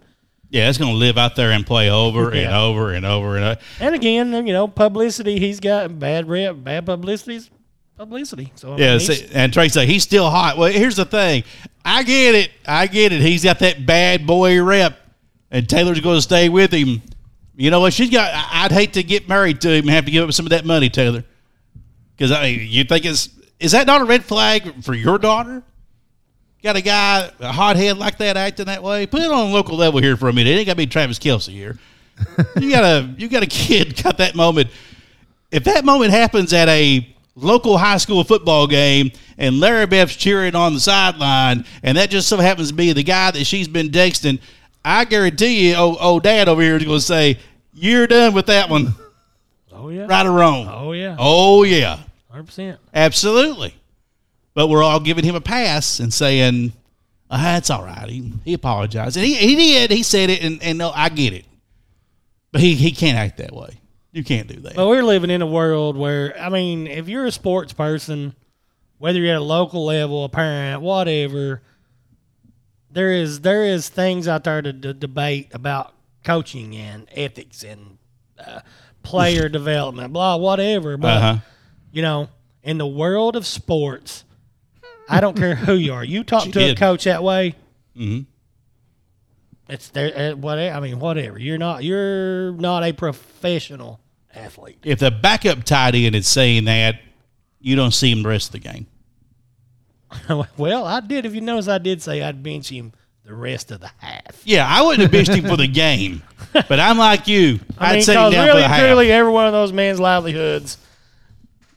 Yeah, it's going to live out there and play over and over and over and over. and again, you know, publicity. He's got bad rep, bad publicity's publicity. So I Yeah, mean, see, and Trey said he's still hot. Well, here's the thing. I get it. I get it. He's got that bad boy rep, and Taylor's going to stay with him. You know what? She's got. I'd hate to get married to him and have to give up some of that money, Taylor. Because I mean, you think it's is that not a red flag for your daughter? Got a guy, a hothead like that acting that way. Put it on a local level here for a minute. It ain't got to be Travis Kelce here. you got a you got a kid got that moment if that moment happens at a local high school football game and Larry Beth's cheering on the sideline and that just so happens to be the guy that she's been texting, I guarantee you, old, oh dad over here is going to say, You're done with that one. oh yeah, Right or wrong? oh yeah, Oh, yeah. hundred percent. Absolutely. But we're all giving him a pass and saying, Uh, that's all right. He, he apologized. And he, he did. He said it, and, and no, I get it. But he, he can't act that way. You can't do that. But we're living in a world where, I mean, if you're a sports person, whether you're at a local level, a parent, whatever, there is there is things out there to d- debate about coaching and ethics and uh, player development, blah, whatever. But Uh-huh. you know, in the world of sports, I don't care who you are. You talk She to a coach that way, Mhm. it's there. Uh, whatever. I mean, whatever. You're not. You're not a professional athlete. If the backup tight end is saying that, you don't see him the rest of the game. well, I did. If you notice, I did say I'd bench him the rest of the half. Yeah, I wouldn't have benched him for the game, but I'm like you. I set him down really, for the half. every one of those men's livelihoods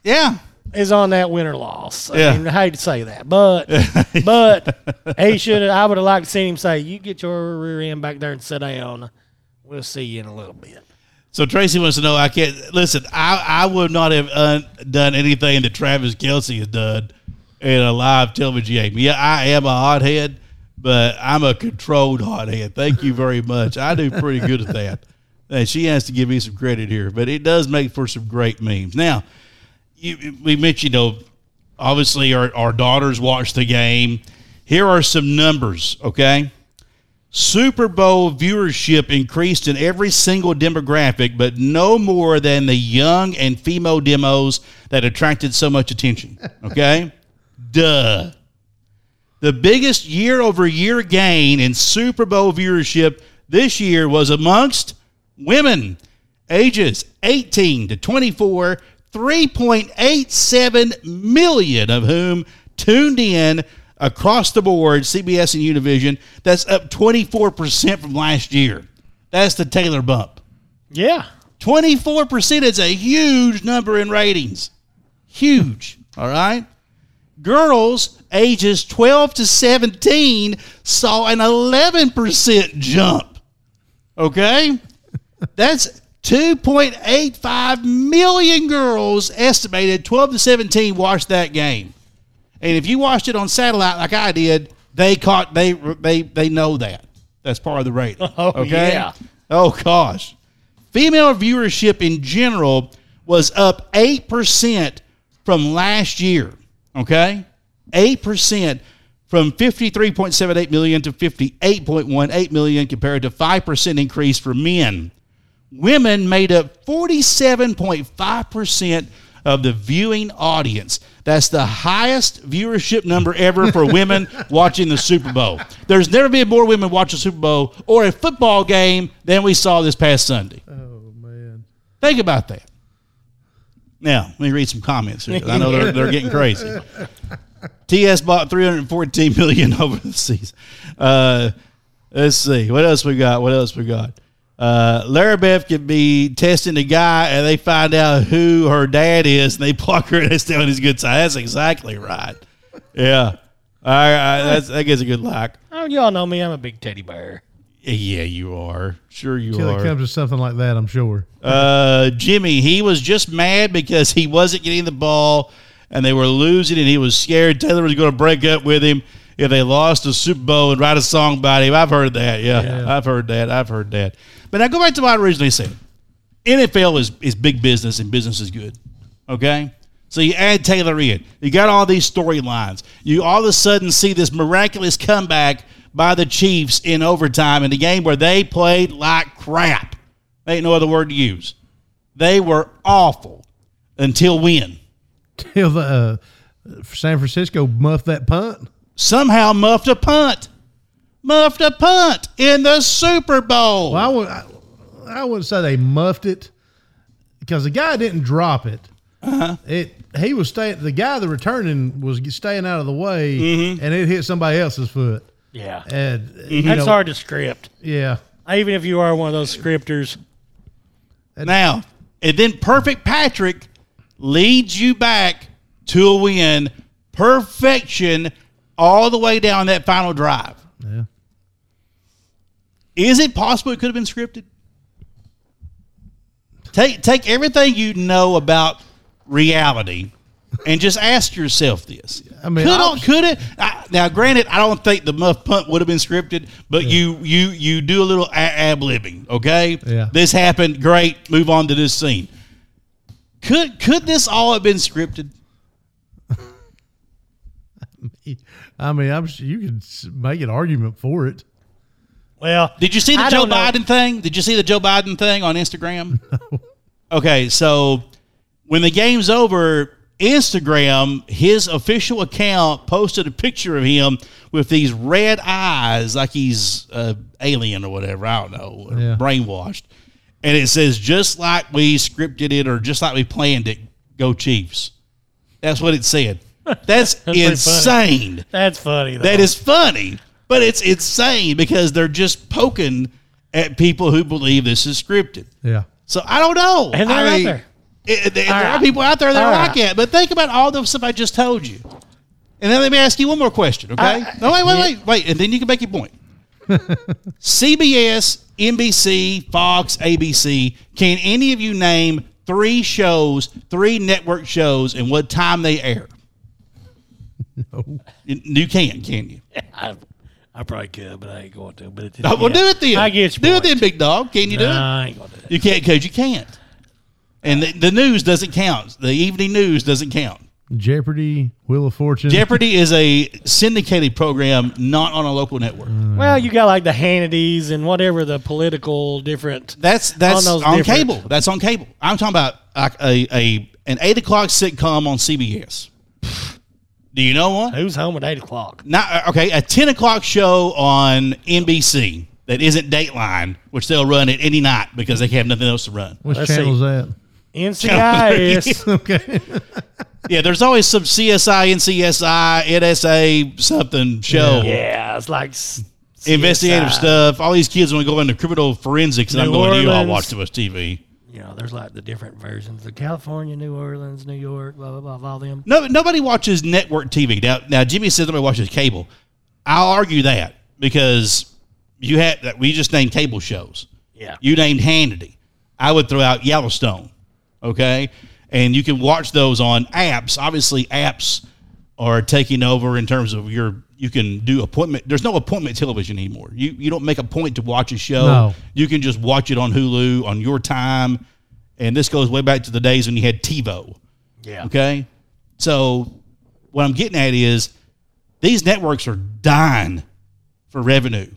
Yeah, is on that win or loss. I Yeah. mean, I hate to say that, but but he should. have I would have liked to see him say, "You get your rear end back there and sit down. We'll see you in a little bit." So Tracy wants to know. I can't listen. I I would not have uh, done anything that Travis Kelce has done in a live television game. Yeah, I am a hothead, but I'm a controlled hothead. Thank you very much. I do pretty good at that. And she has to give me some credit here, but it does make for some great memes. Now, you, we mentioned, you know, obviously our, our daughters watch the game. Here are some numbers, okay? Super Bowl viewership increased in every single demographic, but no more than the young and female demos that attracted so much attention. Okay? Duh. The biggest year over year gain in Super Bowl viewership this year was amongst women ages 18 to 24, 3.87 million of whom tuned in across the board, CBS and Univision. That's up 24% from last year. That's the Taylor bump. Yeah, 24% is a huge number in ratings. Huge. All right. Girls ages 12 to 17 saw an 11% jump. Okay. That's 2.85 million girls estimated 12 to 17 watched that game. And if you watched it on satellite like I did, they caught they they they know that. That's part of the rating. Oh, okay? yeah. Oh gosh. Female viewership in general was up 8% from last year. Okay? 8% from 53.78 million to 58.18 million compared to 5% increase for men. Women made up 47.5% of the viewing audience. That's the highest viewership number ever for women watching the Super Bowl. There's never been more women watch a Super Bowl or a football game than we saw this past Sunday. Oh man. Think about that. Now, let me read some comments here. I know they're, they're getting crazy. TS bought 314 million over the season. Uh, let's see. What else we got? What else we got? Uh, Larry Beth could be testing a guy and they find out who her dad is and they pluck her and stay on his good side. That's exactly right. Yeah. All right. That's, that gets a good like. oh, y'all know me. I'm a big teddy bear. Yeah, you are. Sure, you Till are. it comes to something like that, I'm sure. Uh, Jimmy, he was just mad because he wasn't getting the ball and they were losing and he was scared Taylor was going to break up with him if they lost the Super Bowl and write a song about him. I've heard that. Yeah, Yeah. I've heard that. I've heard that. But now go back to what I originally said. NFL is, is big business and business is good. Okay? So you add Taylor in. You got all these storylines. You all of a sudden see this miraculous comeback by the Chiefs in overtime in a game where they played like crap. Ain't no other word to use. They were awful until when? Till the uh, San Francisco muffed that punt. Somehow muffed a punt. Muffed a punt in the Super Bowl. Well, I would I, I wouldn't say they muffed it because the guy didn't drop it. Uh-huh. It he was staying. The guy the returning was staying out of the way, Mm-hmm. and it hit somebody else's foot. Yeah, And you that's know, hard to script. Yeah, Even if you are one of those scripters. Now, and then Perfect Patrick leads you back to a win. Perfection all the way down that final drive. yeah. Is it possible it could have been scripted? Take take everything you know about reality and just ask yourself this. I mean, could, I'll- could it? I, now, granted, I don't think the muff punt would have been scripted, but you you you do a little ad libbing. Okay, Yeah. This happened. Great. Move on to this scene. Could could this all have been scripted? I mean, I'm s- you could make an argument for it. Well, Did you see the I Joe don't know. Biden thing? Did you see the Joe Biden thing on Instagram? Okay, so when the game's over, Instagram, his official account posted a picture of him with these red eyes, like he's uh, alien or whatever. I don't know, Yeah. brainwashed. And it says, just like we scripted it or just like we planned it, go Chiefs. That's what it said. That's, funny. insane. that's funny. Though. That is funny, but it's insane because they're just poking at people who believe this is scripted. Yeah. So I don't know. And they're I out there. It- it- there All are people out there that All like right. it, but think about all the stuff I just told you. And then let me ask you one more question, okay? I- no, wait, wait, wait, wait, and then you can make your point. CBS, NBC, Fox, ABC. Can any of you name three shows, three network shows, and what time they air? No. You can't, can you? I, I probably could, but I ain't going to. But it, Oh, well, yeah. do it then. I get you. Do it then, big dog. Can you do it? I ain't gonna do that. You can't because you can't. And the, the news doesn't count. The evening news doesn't count. Jeopardy, Wheel of Fortune. Jeopardy is a syndicated program, not on a local network. Uh, well, you got like the Hannitys and whatever the political different. That's that's On those on different- cable. That's on cable. I'm talking about like a, a an eight o'clock sitcom on CBS. Do you know one? Who's home at eight o'clock? Not uh, okay. A ten o'clock show on NBC that isn't Dateline, which they'll run at any night because they have nothing else to run. Which Let's channel is that? NCIS. Okay. Yeah, there's always some CSI, NCSI, NSA something show. yeah, it's like s- investigative stuff. All these kids want to go into criminal forensics, and I'm New going, you all Orleans. watch too much TV. You know, there's like the different versions. The California, New Orleans, New York, blah blah blah, blah all them. No, nobody watches network TV now. Now Jimmy says nobody watches cable. I'll argue that because you had that we just named cable shows. Yeah. You named Hannity. I would throw out Yellowstone. Okay, and you can watch those on apps. Obviously, apps are taking over in terms of your. You can do appointment. There's no appointment television anymore. You you don't make a point to watch a show. No. You can just watch it on Hulu on your time. And this goes way back to the days when you had TiVo. Yeah. Okay. So what I'm getting at is these networks are dying for revenue.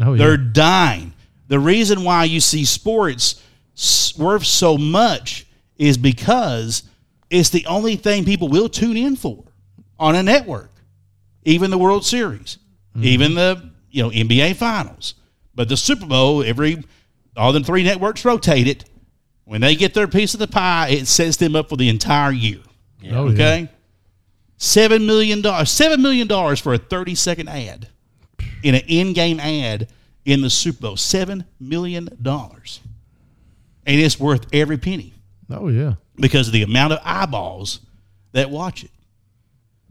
Oh, yeah. They're dying. The reason why you see sports worth so much is because it's the only thing people will tune in for on a network. Even the World Series, mm-hmm. even the you know NBA Finals, but the Super Bowl. Every all the three networks rotate it. When they get their piece of the pie, it sets them up for the entire year. Oh, yeah. Okay. Seven million dollars. Seven million dollars for a thirty second ad in an in game ad in the Super Bowl. Seven million dollars. And it's worth every penny Oh yeah. because of the amount of eyeballs that watch it.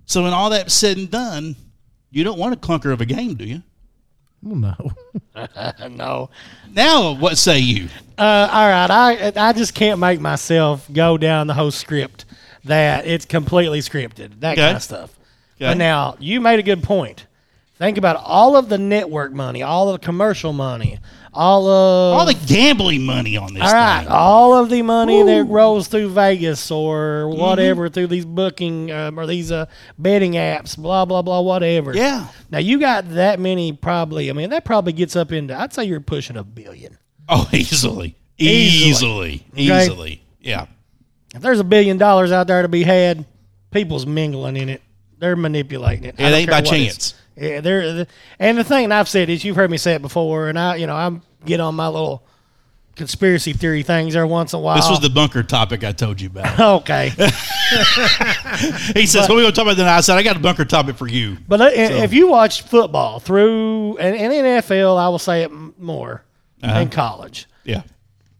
So when all that's said and done, you don't want a clunker of a game, do you? Well, no. no. Now what say you? Uh, all right, I I just can't make myself go down the whole script that it's completely scripted, that Okay. kind of stuff. Okay. But now you made a good point. Think about all of the network money, all of the commercial money, all of All the gambling money on this all right, thing. all of the money that rolls through Vegas or Mm-hmm. whatever through these booking um, or these uh, betting apps, blah blah blah, whatever. Yeah. Now you got that many, probably. I mean, that probably gets up into. I'd say you're pushing a billion. Oh, easily. Easily. Easily. Okay. Easily. Yeah. If there's a billion dollars out there to be had, people's mingling in it. They're manipulating it. It ain't by chance. Yeah, they're and the thing, I've said is, you've heard me say it before, and I, you know, I'm get on my little conspiracy theory things every once in a while. This was the bunker topic I told you about. okay, He says, "What are we going to talk about?" Then I said, "I got a bunker topic for you." but uh, if you watch football through and, and NFL, I will say it more Uh-huh. than college. Yeah.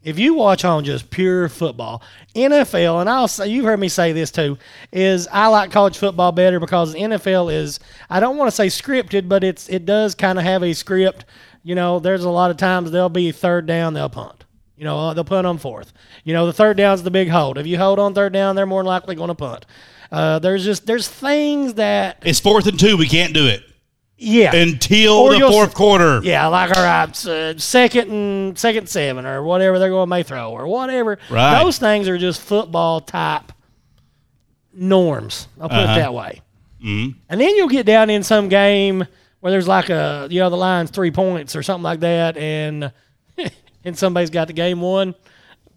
If you watch on just pure football, NFL, and I'll say you've heard me say this too, is I like college football better because NFL is I don't want to say scripted, but it's it does kind of have a script. You know, there's a lot of times they'll be third down, they'll punt. You know, uh, they'll punt on fourth. You know, the third down's the big hold. If you hold on third down, they're more likely going to punt. Uh, there's just there's things that It's fourth and two. We can't do it. Yeah. until Or the fourth quarter. Yeah, like all right, uh, second and second seven or whatever they're going to may throw or whatever. Right. Those things are just football type norms. I'll put Uh-huh. it that way. Mm-hmm. And then you'll get down in some game where there's like a you know the line's three points or something like that, and and somebody's got the game won,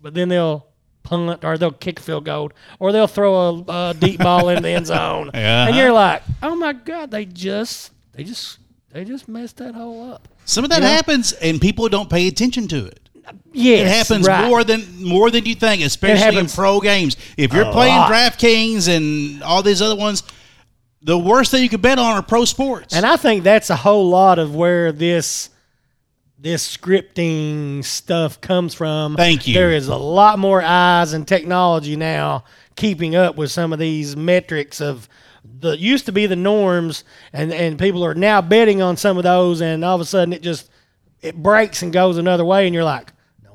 but then they'll punt or they'll kick field goal or they'll throw a, a deep ball in the end zone, Yeah. and you're like, oh my god, they just they just they just messed that whole up. Some of that happens, and people don't pay attention to it. Yes, It happens right. more than more than you think, especially in pro games. If you're playing lot. DraftKings and all these other ones, the worst thing you could bet on are pro sports. And I think that's a whole lot of where this this scripting stuff comes from. Thank you. There is a lot more eyes and technology now keeping up with some of these metrics of the used to be the norms and and people are now betting on some of those and all of a sudden it just it breaks and goes another way and you're like,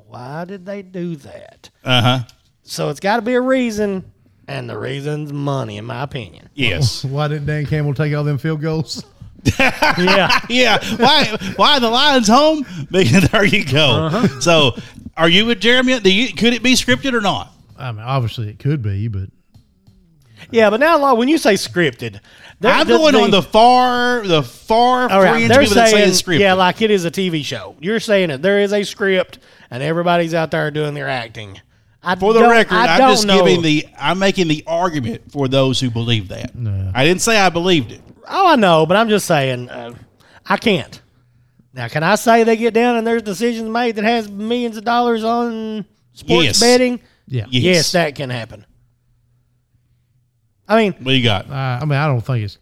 why did they do that? uh huh. So it's got to be a reason and the reason's money in my opinion. Yes. Why didn't Dan Campbell take all them field goals? Yeah. yeah. Why? Why the Lions home? Because there you go. Uh-huh. So, are you with Jeremy? Do you, could it be scripted or not? I mean, obviously it could be, but Yeah, but now like, when you say scripted, the- I'm the- going the- on the far, the far All right, fringe they're people that say saying, it's scripted. yeah, like it is a TV show. You're saying it. There is a script, and everybody's out there doing their acting. I for the record, I I'm just know. giving the I'm making the argument for those who believe that. I didn't say I believed it. Oh, I know, but I'm just saying, uh, I can't. Now, can I say they get down and there's decisions made that has millions of dollars on sports Yes. betting? yeah. Yes. Yes, that can happen. I mean, What you got? Uh, I mean, I don't think it's,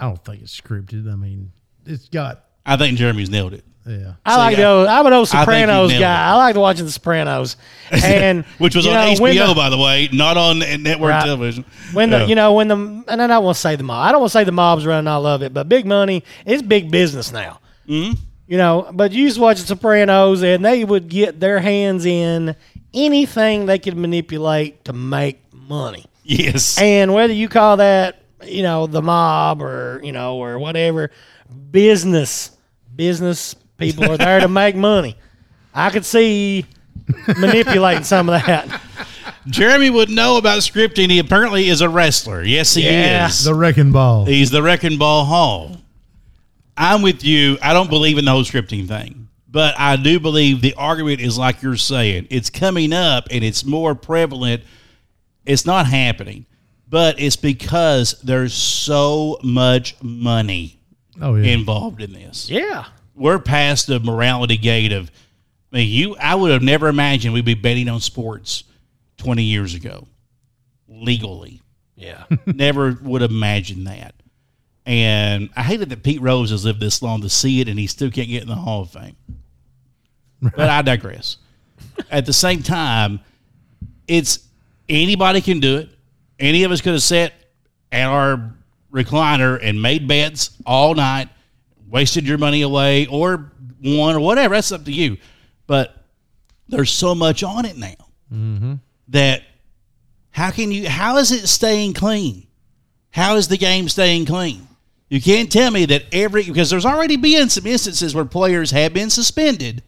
I don't think it's scripted. I mean, it's got, I think Jeremy's nailed it. yeah. I like yeah. those. I'm an old Sopranos nailed guy. it. I like watching The Sopranos, and Which was you on know, HBO, the- by the way, not on network Right. television. When the Yeah. you know when the and I don't want to say the mob. I don't want to say the mob's running all of it, but big money it's big business now. Mm-hmm. You know, but you used to watch The Sopranos, and they would get their hands in anything they could manipulate to make money. yes, And whether you call that you know the mob or you know or whatever, business business people are there to make money. I could see manipulating some of that. Jeremy would know about scripting. He apparently is a wrestler. Yes, he Yeah. is. The wrecking ball. He's the Wrecking Ball Hall. I'm with you. I don't believe in the whole scripting thing, but I do believe the argument is like you're saying. It's coming up and it's more prevalent. It's not happening, but it's because there's so much money Oh yeah. involved in this. Yeah. We're past the morality gate of I mean, you. I would have never imagined we'd be betting on sports 20 years ago legally Yeah. never would have imagined that. And I hated that Pete Rose has lived this long to see it, and he still can't get in the Hall of Fame. But I digress. At the same time, it's anybody can do it. Any of us could have sat at our recliner and made bets all night, wasted your money away, or won, or whatever. That's up to you. But there's so much on it now mm-hmm. that how can you? How is it staying clean? How is the game staying clean? You can't tell me that every because there's already been some instances where players have been suspended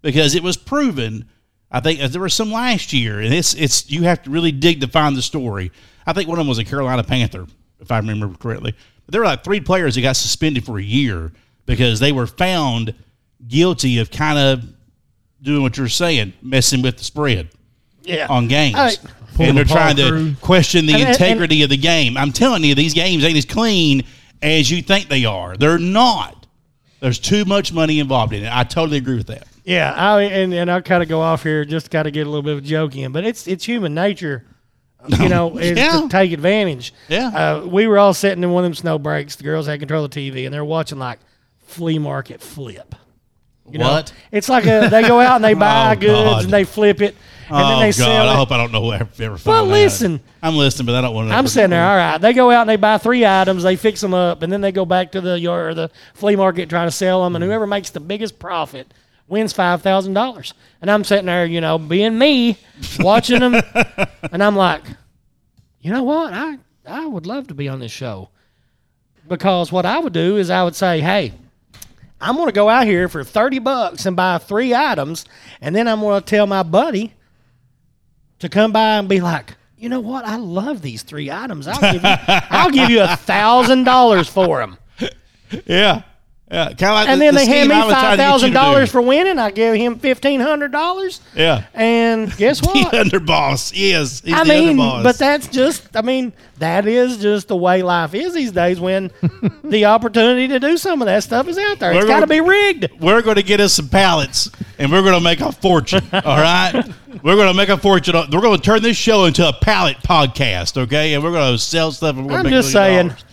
because it was proven. I think uh, there were some last year, and it's it's you have to really dig to find the story. I think one of them was a Carolina Panther, if I remember correctly. But there were like three players that got suspended for a year because they were found guilty of kind of doing what you're saying, messing with the spread Yeah. on games. All right. And they're the ball trying to question the And- and- integrity of the game. I'm telling you, these games ain't as clean as you think they are. They're not. There's too much money involved in it. I totally agree with that. Yeah, I and, and I'll kind of go off here just got to get a little bit of a joke in, but it's it's human nature, you know, is Yeah. to take advantage. Yeah. uh, we were all sitting in one of them snow breaks. The girls had control of the TV, and they're watching like flea market flip. You know? what? It's like a they go out and they buy Oh, goods God. and they flip it, and oh then they God! sell I it. hope I don't know who ever ever found Well, that. listen. I'm listening, but I don't want to. I'm sitting there. All right, they go out and they buy three items, they fix them up, and then they go back to the yard or the flea market trying to sell them, and whoever makes the biggest profit wins five thousand dollars. And I'm sitting there, you know, being me, watching them, and I'm like, you know what? I I would love to be on this show. because what I would do is I would say, hey, I'm going to go out here for 30 bucks and buy three items, and then I'm going to tell my buddy to come by and be like, you know what? I love these three items. I'll give you, I'll give you a thousand dollars for them. Yeah. Yeah. Kind of like And the- then the they hand me I was trying five to get you thousand dollars for winning. I give him fifteen hundred dollars. Yeah. And guess The what? underboss. Yes. He's I the mean, underboss. but that's just, I mean, that is just the way life is these days when the opportunity to do some of that stuff is out there. We're It's got to be rigged. we're going to get us some pallets and we're going to make a fortune. all right. We're going to make a fortune. We're going to turn this show into a pallet podcast. Okay. And we're going to sell stuff. And we're I'm just saying. dollars.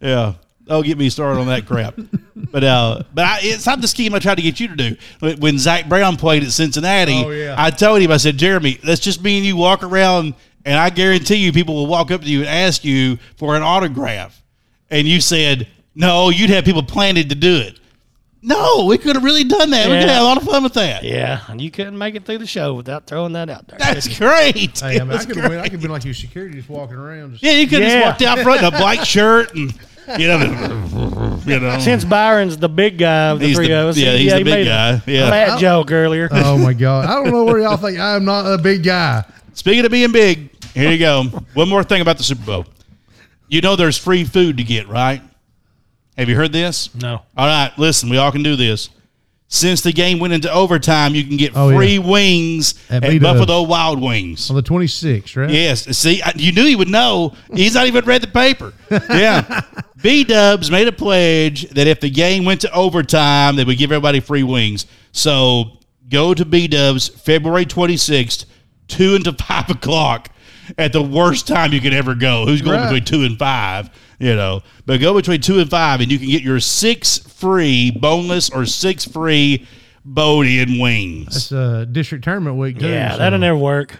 Yeah. Don't get me started on that crap. but uh, but I, it's not the scheme I tried to get you to do. When- When Zach Brown played at Cincinnati, Oh, yeah. I told him, I said, Jeremy, let's just me and you walk around, and I guarantee you, people will walk up to you and ask you for an autograph. And you said, no, you'd have people planning to do it. No, we could have really done that. We could have had a lot of fun with that. Yeah, and you couldn't make it through the show without throwing that out there. That's great. Hey, I, mean, I could great. have been, been like your security, just walking around. Just, Yeah, you could have Yeah. just walked out front in a black shirt and, you know, you know. Since Byron's the big guy of the He's three the- of us, yeah, he- he's the he big made guy, A, yeah. That oh. joke earlier. oh my god! I don't know where y'all think I'm not a big guy. Speaking of being big, here you go. One more thing about the Super Bowl. You know there's free food to get, right? Have you heard this? no. All right, listen, we all can do this. Since the game went into overtime, you can get Oh, yeah. free wings At at, Buffalo Wild Wings. On the 26th, right? Yes. See, I- you knew he would know. He's not even read the paper. Yeah. B Dubs made a pledge that if the game went to overtime, they would give everybody free wings. So go to B Dubs February 26th, 2 until 5 o'clock at the worst time you could ever go. Who's going Right. between 2 and 5? You know, but go between 2 and 5 and you can get your six free boneless or six free bone-in wings. It's uh, district tournament week too. Yeah, so- that'll never work.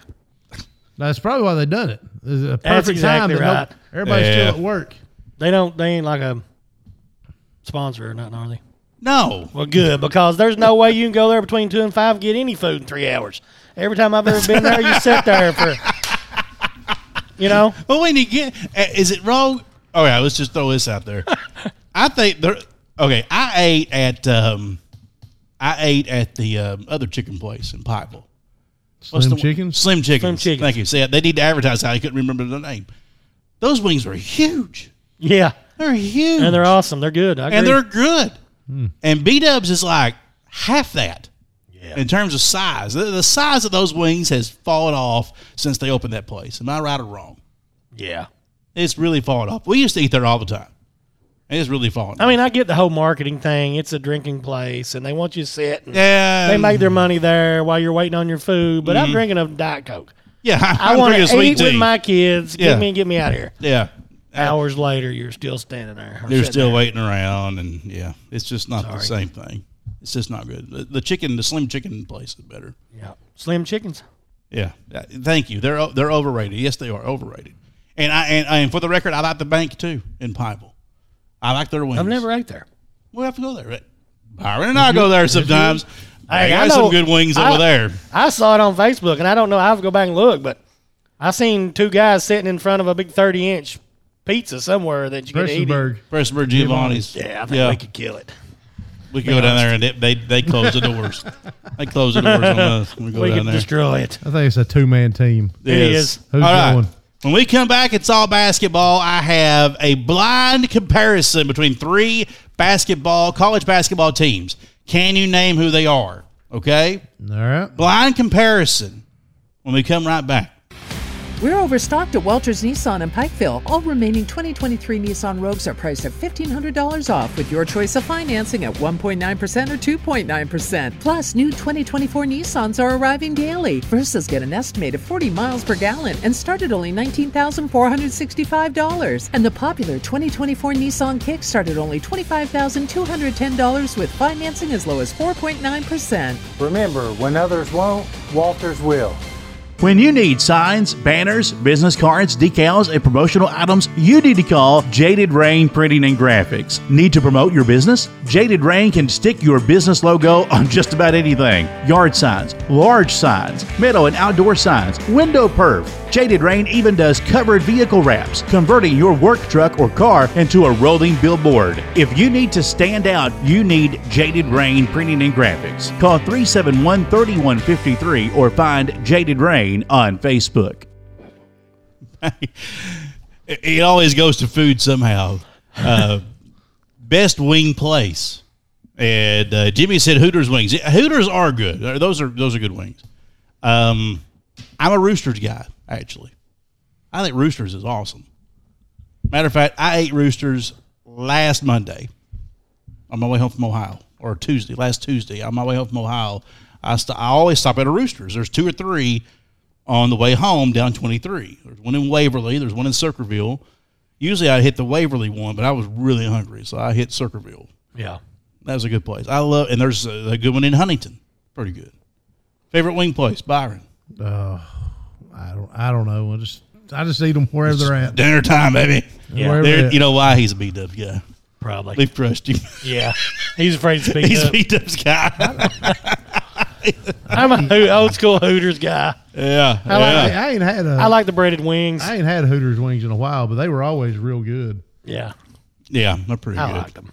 That's probably why they done it. It's a perfect That's exactly time. that no- right. everybody's Yeah. still at work. They don't. They ain't like a sponsor or nothing, are they? No. Well, good because there's no way you can go there between two and five and get any food in three hours. Every time I've ever been there, you sit there for, you know. Well, when you get, uh, is it wrong? Oh yeah, let's just throw this out there. I think there. Okay, I ate at um, I ate at the um, other chicken place in Pikeville. What's Slim the- chickens. Slim Chickens. Slim Chickens. Thank you. See, they need to advertise how I couldn't remember the name. Those wings were huge. Yeah, They're huge, and they're awesome. They're good. I and they're good. And B Dubs is like half that. In terms of size, the, the size of those wings has fallen off since they opened that place. Am I right or wrong? yeah. It's really fallen off. We used to eat there all the time. It's really fallen. I mean, I get the whole marketing thing. It's a drinking place, and they want you to sit. And yeah, They make their money there while you're waiting on your food. But I'm mm-hmm. drinking a diet coke. yeah. I I'm want to eat with my kids. Yeah. Get me, get me out of here. yeah, Hours later, you're still standing there. they're still there. waiting around, and yeah, it's just not the same thing. It's just not good. The, the chicken, the slim chicken place is better. Yeah, slim chickens. Yeah, Uh, thank you. They're they're overrated. Yes, they are overrated. And I and, and for the record, I like the bank too in Pikeville. I like their wings. I've never ate there. We have to go there. Right? Byron and I go there sometimes. Hey, They I got some good wings I- over there. I saw it on Facebook, and I don't know. I have to go back and look, but I seen two guys sitting in front of a big thirty inch pizza somewhere that you could eat. it. Prestonburg. Prestonburg Giovanni's. Yeah, I think Yeah. we could kill it. We can go down there and they they, they close the doors. they close the doors on us. when We go we down could there. destroy it. I think it's a two man team. It is. Who's All right. going? When we come back, it's all basketball. I have a blind comparison between three basketball, college basketball teams. Can you name who they are? Okay? All right. Blind comparison when we come right back. We're overstocked at Walters Nissan in Pikeville. All remaining 2023 Nissan Rogues are priced at $1,500 off with your choice of financing at 1.9% or 2.9%. Plus, new 2024 Nissans are arriving daily. Versas get an estimated 40 miles per gallon and start at only $19,465. And the popular 2024 Nissan Kick start at only $25,210 with financing as low as 4.9%. Remember, when others won't, Walters will. When you need signs, banners, business cards, decals, and promotional items, you need to call Jaded Rain Printing and Graphics. Need to promote your business? Jaded Rain can stick your business logo on just about anything yard signs, large signs, meadow and outdoor signs, window perf, Jaded Rain even does covered vehicle wraps, converting your work truck or car into a rolling billboard. If you need to stand out, you need Jaded Rain Printing and Graphics. Call 371 3153 or find Jaded Rain on Facebook. It, always goes to food somehow. Uh, best wing place, and uh, Jimmy said Hooters wings. Hooters are good. Those are those are good wings. Um, I'm a Roosters guy actually. I think Roosters is awesome. Matter of fact, I ate Roosters last Monday on my way home from Ohio, or Tuesday, last Tuesday on my way home from Ohio. I, st- I always stop at a Roosters. There's two or three on the way home down 23. There's one in Waverly. There's one in Circleville. Usually I hit the Waverly one, but I was really hungry, so I hit Circleville. Yeah. That was a good place. I love, and there's a, a good one in Huntington. Pretty good. Favorite wing place, Byron. Uh, I don't. I don't know. I just. I just eat them wherever they're at. Dinner time, baby. Yeah. They're you know why he's a beat up guy. Probably. Leaf trust you. Yeah. He's afraid to speak he's a up. beat up's guy. I'm a Ho- old school Hooters guy. yeah. I, like, yeah. I ain't had a. I like the breaded wings. I ain't had Hooters wings in a while, but they were always real good. yeah. yeah, they're pretty I good. liked them.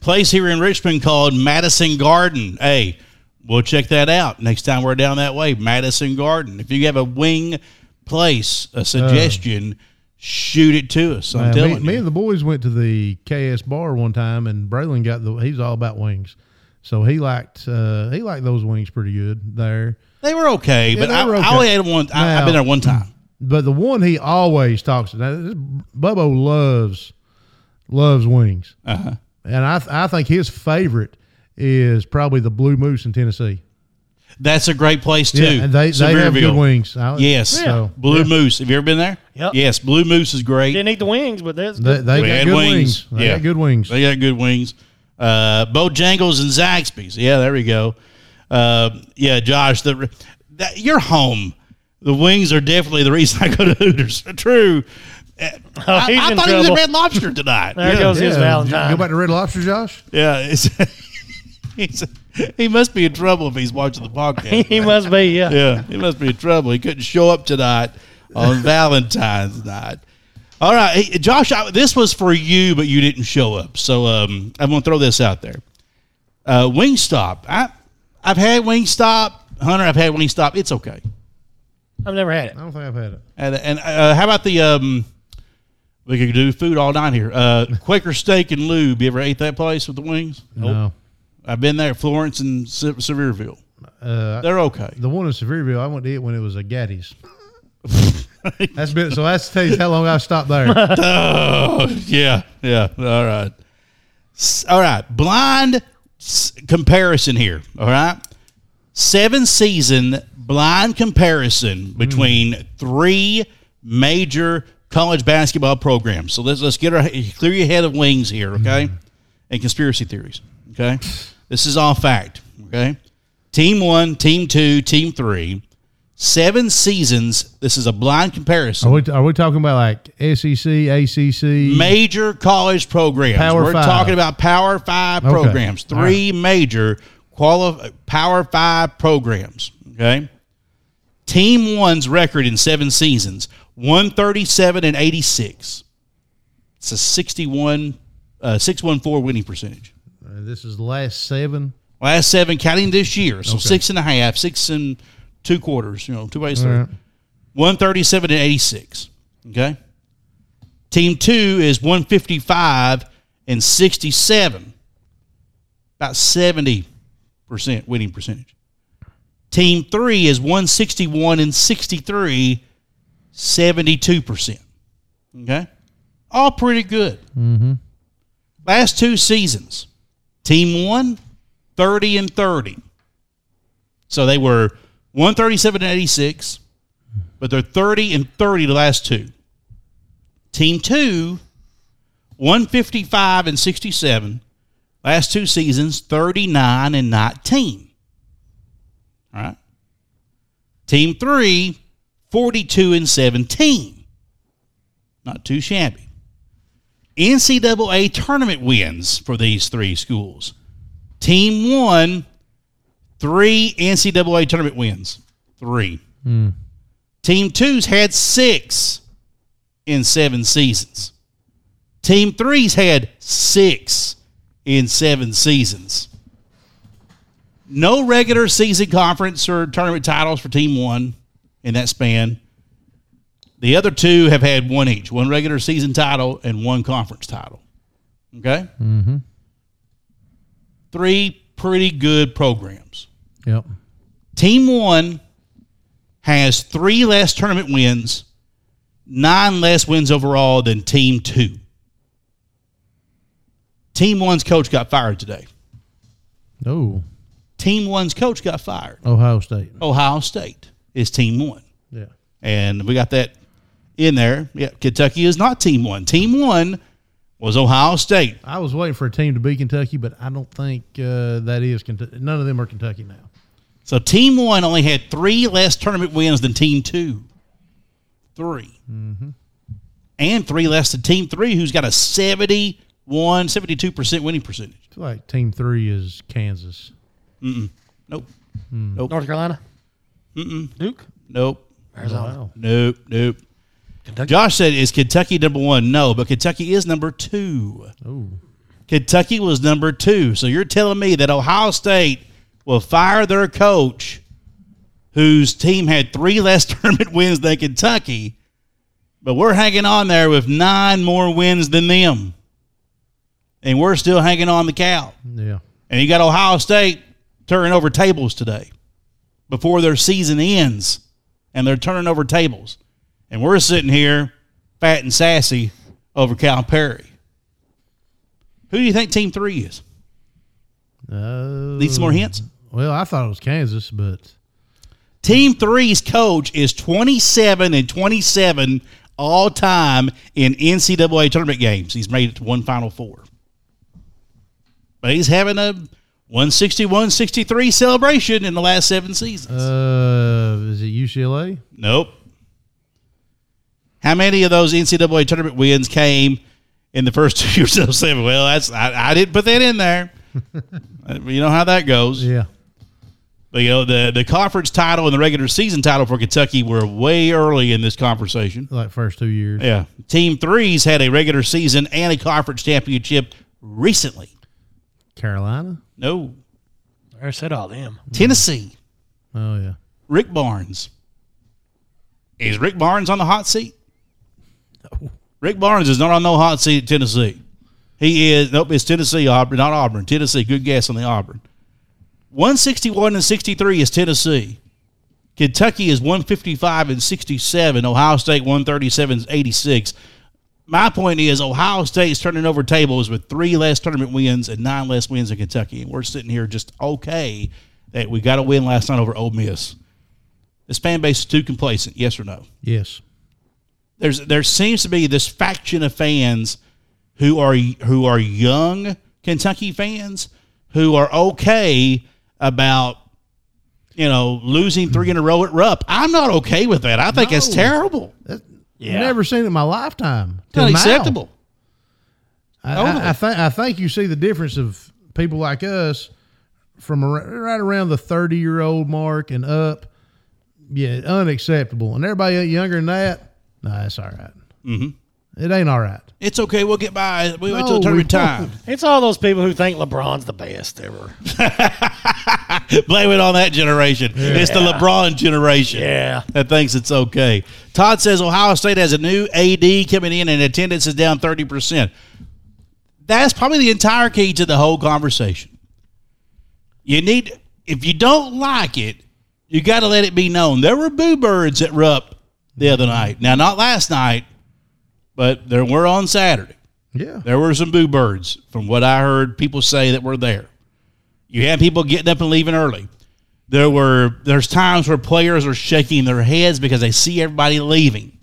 place here in Richmond called Madison Garden. Hey, we'll check that out next time we're down that way. Madison Garden. If you have a wing place, a suggestion, shoot it to us. I'm Man, me, telling me you. and the boys went to the KS bar one time, and Braylon got the. He's all about wings, so he liked uh, he liked those wings pretty good there. they were okay, Yeah, but I, were I okay. only had one. I, I've been there one time. But the one he always talks about, Bubbo loves loves wings, Uh-huh. and I th- I think his favorite is probably the Blue Moose in Tennessee. That's a great place too. Yeah, and they they have good wings. I- Yes, so, Blue yeah. Moose. Have you ever been there? Yep. Yes, Blue Moose is great. Didn't eat the wings, but that's They, good. they We got had good wings. wings. They Yeah. got good wings. They got good wings. Uh, Bojangles and Zaxby's. Yeah, there we go. Uh, yeah, Josh, the that, you're home. The wings are definitely the reason I go to Hooters. True. Uh, I, I in thought he was at. Red Lobster tonight. There yeah, goes his Valentine. Go back to Red Lobster, Josh. yeah. It's, he's, he must be in trouble if he's watching the podcast. he must be, yeah. yeah, he must be in trouble. He couldn't show up tonight on Valentine's night. All right, hey, Josh, I, this was for you, but you didn't show up. So um, I'm going to throw this out there. Uh, Wingstop. I, I've had Wingstop. Hunter, I've had Wingstop. It's okay. I've never had it. I don't think I've had it. And, and uh, how about the, um, we could do food all night here. Uh, Quaker Steak and Lube. You ever ate that place with the wings? No. I've been there, Florence and Se- Sevierville. Uh, They're okay. the one in Sevierville, I went to eat when it was a Gaddy's. that's been so. That's you how long I stopped there. Oh, yeah, yeah. All right, all right. Blind comparison here. All right. Seven season blind comparison between three major college basketball programs. So let's let's get our clear your head of wings here, okay? And conspiracy theories. Okay. This is all fact. Okay. Team one, team two, team three. Seven seasons. This is a blind comparison Are we, are we talking about like SEC, ACC? major college programs. Power We're Five. talking about Power Five Okay. programs. Three major quali- Power Five programs. Okay. Team One's record in seven seasons: one thirty-seven and eighty-six. It's a sixty-one, uh, six one four winning percentage. Uh, this is the last seven. Last seven, counting this year, so Okay. six and a half, six and two quarters. You know, two ways through. right. 137 and 86. Okay. Team two is 155 and 67. About 70% winning percentage. Team three is 161 and 63, 72%. Okay. All pretty good. Mm-hmm. Last two seasons, team one, 30 and 30. So they were 137 and 86, but they're 30 and 30 the last two. Team two, 155 and 67. Last two seasons, 39 and 19. All right. Team three, 42 and 17. Not too shabby. NCAA tournament wins for these three schools. Team one, three NCAA tournament wins. Three. Hmm. Team two's had six in seven seasons. Team three's had six in seven seasons. No regular season conference or tournament titles for Team One in that span. The other two have had one each one regular season title and one conference title. Okay? Mm-hmm. Three pretty good programs. Yep. Team One has three less tournament wins, nine less wins overall than Team Two. Team One's coach got fired today. Oh, Team One's coach got fired. Ohio State. Ohio State is Team One. Yeah. And we got that in there. Yeah, Kentucky is not Team One. Team One was Ohio State. I was waiting for a team to beat Kentucky, but I don't think uh, that is Kentucky. None of them are Kentucky now. So Team One only had three less tournament wins than Team Two. 3 And three less than Team Three, who's got a 71, 72% winning percentage. I feel like Team Three is Kansas. Nope. Nope. North Carolina. Mm. Duke. Nope. Arizona. Wow. Nope. Nope. Kentucky. Josh said, "Is Kentucky number one?" No, but Kentucky is number two. Oh, Kentucky was number two. So you're telling me that Ohio State will fire their coach, whose team had three less tournament wins than Kentucky, but we're hanging on there with nine more wins than them, and we're still hanging on the cow. yeah. And you got Ohio State turning over tables today before their season ends, and they're turning over tables. And we're sitting here fat and sassy over Calipari. Who do you think Team Three is? Uh, Need some more hints? Well, I thought it was Kansas, but Team Three's coach is 27 and 27 all time in NCAA tournament games. He's made it to one Final Four. But he's having a 161 63 celebration in the last seven seasons. uh, is it UCLA? Nope. How many of those NCAA tournament wins came in the first two years of seven? Well, that's I, I didn't put that in there. Uh, you know how that goes. Yeah. But you know the the conference title and the regular season title for Kentucky were way early in this conversation. Like first two years. Yeah, Team Threes had a regular season and a conference championship recently. Carolina. No, I said all them. Tennessee. Oh yeah. Rick Barnes. Is Rick Barnes on the hot seat? Rick Barnes is not on no hot seat at Tennessee. He is nope, it's Tennessee, Auburn, not Auburn. Tennessee, good guess on the Auburn. 161 and 63 is Tennessee. Kentucky is 155 and 67. Ohio State 137 and 86. My point is Ohio State's turning over tables with three less tournament wins and nine less wins than Kentucky. And we're sitting here just okay that we got a win last night over Ole Miss. This fan base is too complacent, yes or no? Yes. There's there seems to be this faction of fans who are who are young Kentucky fans who are okay about you know losing three in a row at Rupp. I'm not okay with that. I think it's No. terrible. Yeah. Never seen it in my lifetime. It's till now. unacceptable. I, Totally. I, I think I think you see the difference of people like us from ar- right around the thirty year old mark and up. Yeah, unacceptable. And everybody younger than that, nah, that's all right. Mm-hmm. It ain't all right. It's okay. We'll get by. We wait No, till the tournament time. It's all those people who think LeBron's the best ever. Blame it on that generation. It's the LeBron generation. Yeah. That thinks it's okay. Todd says Ohio State has a new AD coming in and attendance is down 30%. That's probably the entire key to the whole conversation. You need, if you don't like it, you got to let it be known. There were boo birds at Rupp the other night. Now, not last night, but there were on Saturday. Yeah. There were some boo birds from what I heard people say that were there. You had people getting up and leaving early. There were there's times where players are shaking their heads because they see everybody leaving.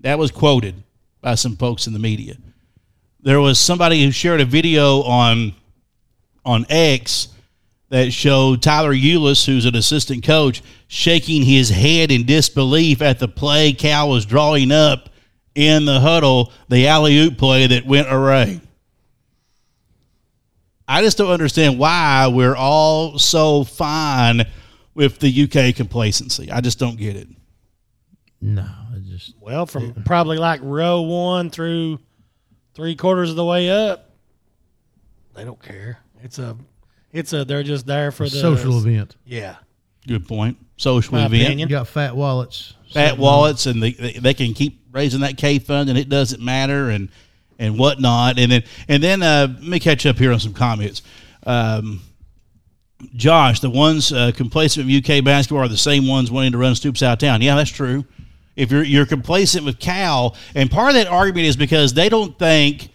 That was quoted by some folks in the media. There was somebody who shared a video on on X that showed Tyler Eulis, who's an assistant coach, shaking his head in disbelief at the play Cal was drawing up in the huddle, the alley oop play that went array. I just don't understand why we're all so fine with the UK complacency. I just don't get it. No, it just Well, from probably like row one through three quarters of the way up, they don't care. It's a, it's a. They're just there for the social event. Yeah, Good point. Social My event. You got fat wallets. fat wallets and they, they, they can keep raising that K fund and it doesn't matter and and whatnot and then and then uh, let me catch up here on some comments. Um, Josh, the ones uh, complacent with UK basketball are the same ones wanting to run Stoops out of town. Yeah, that's true. If you're you're complacent with Cal, and part of that argument is because they don't think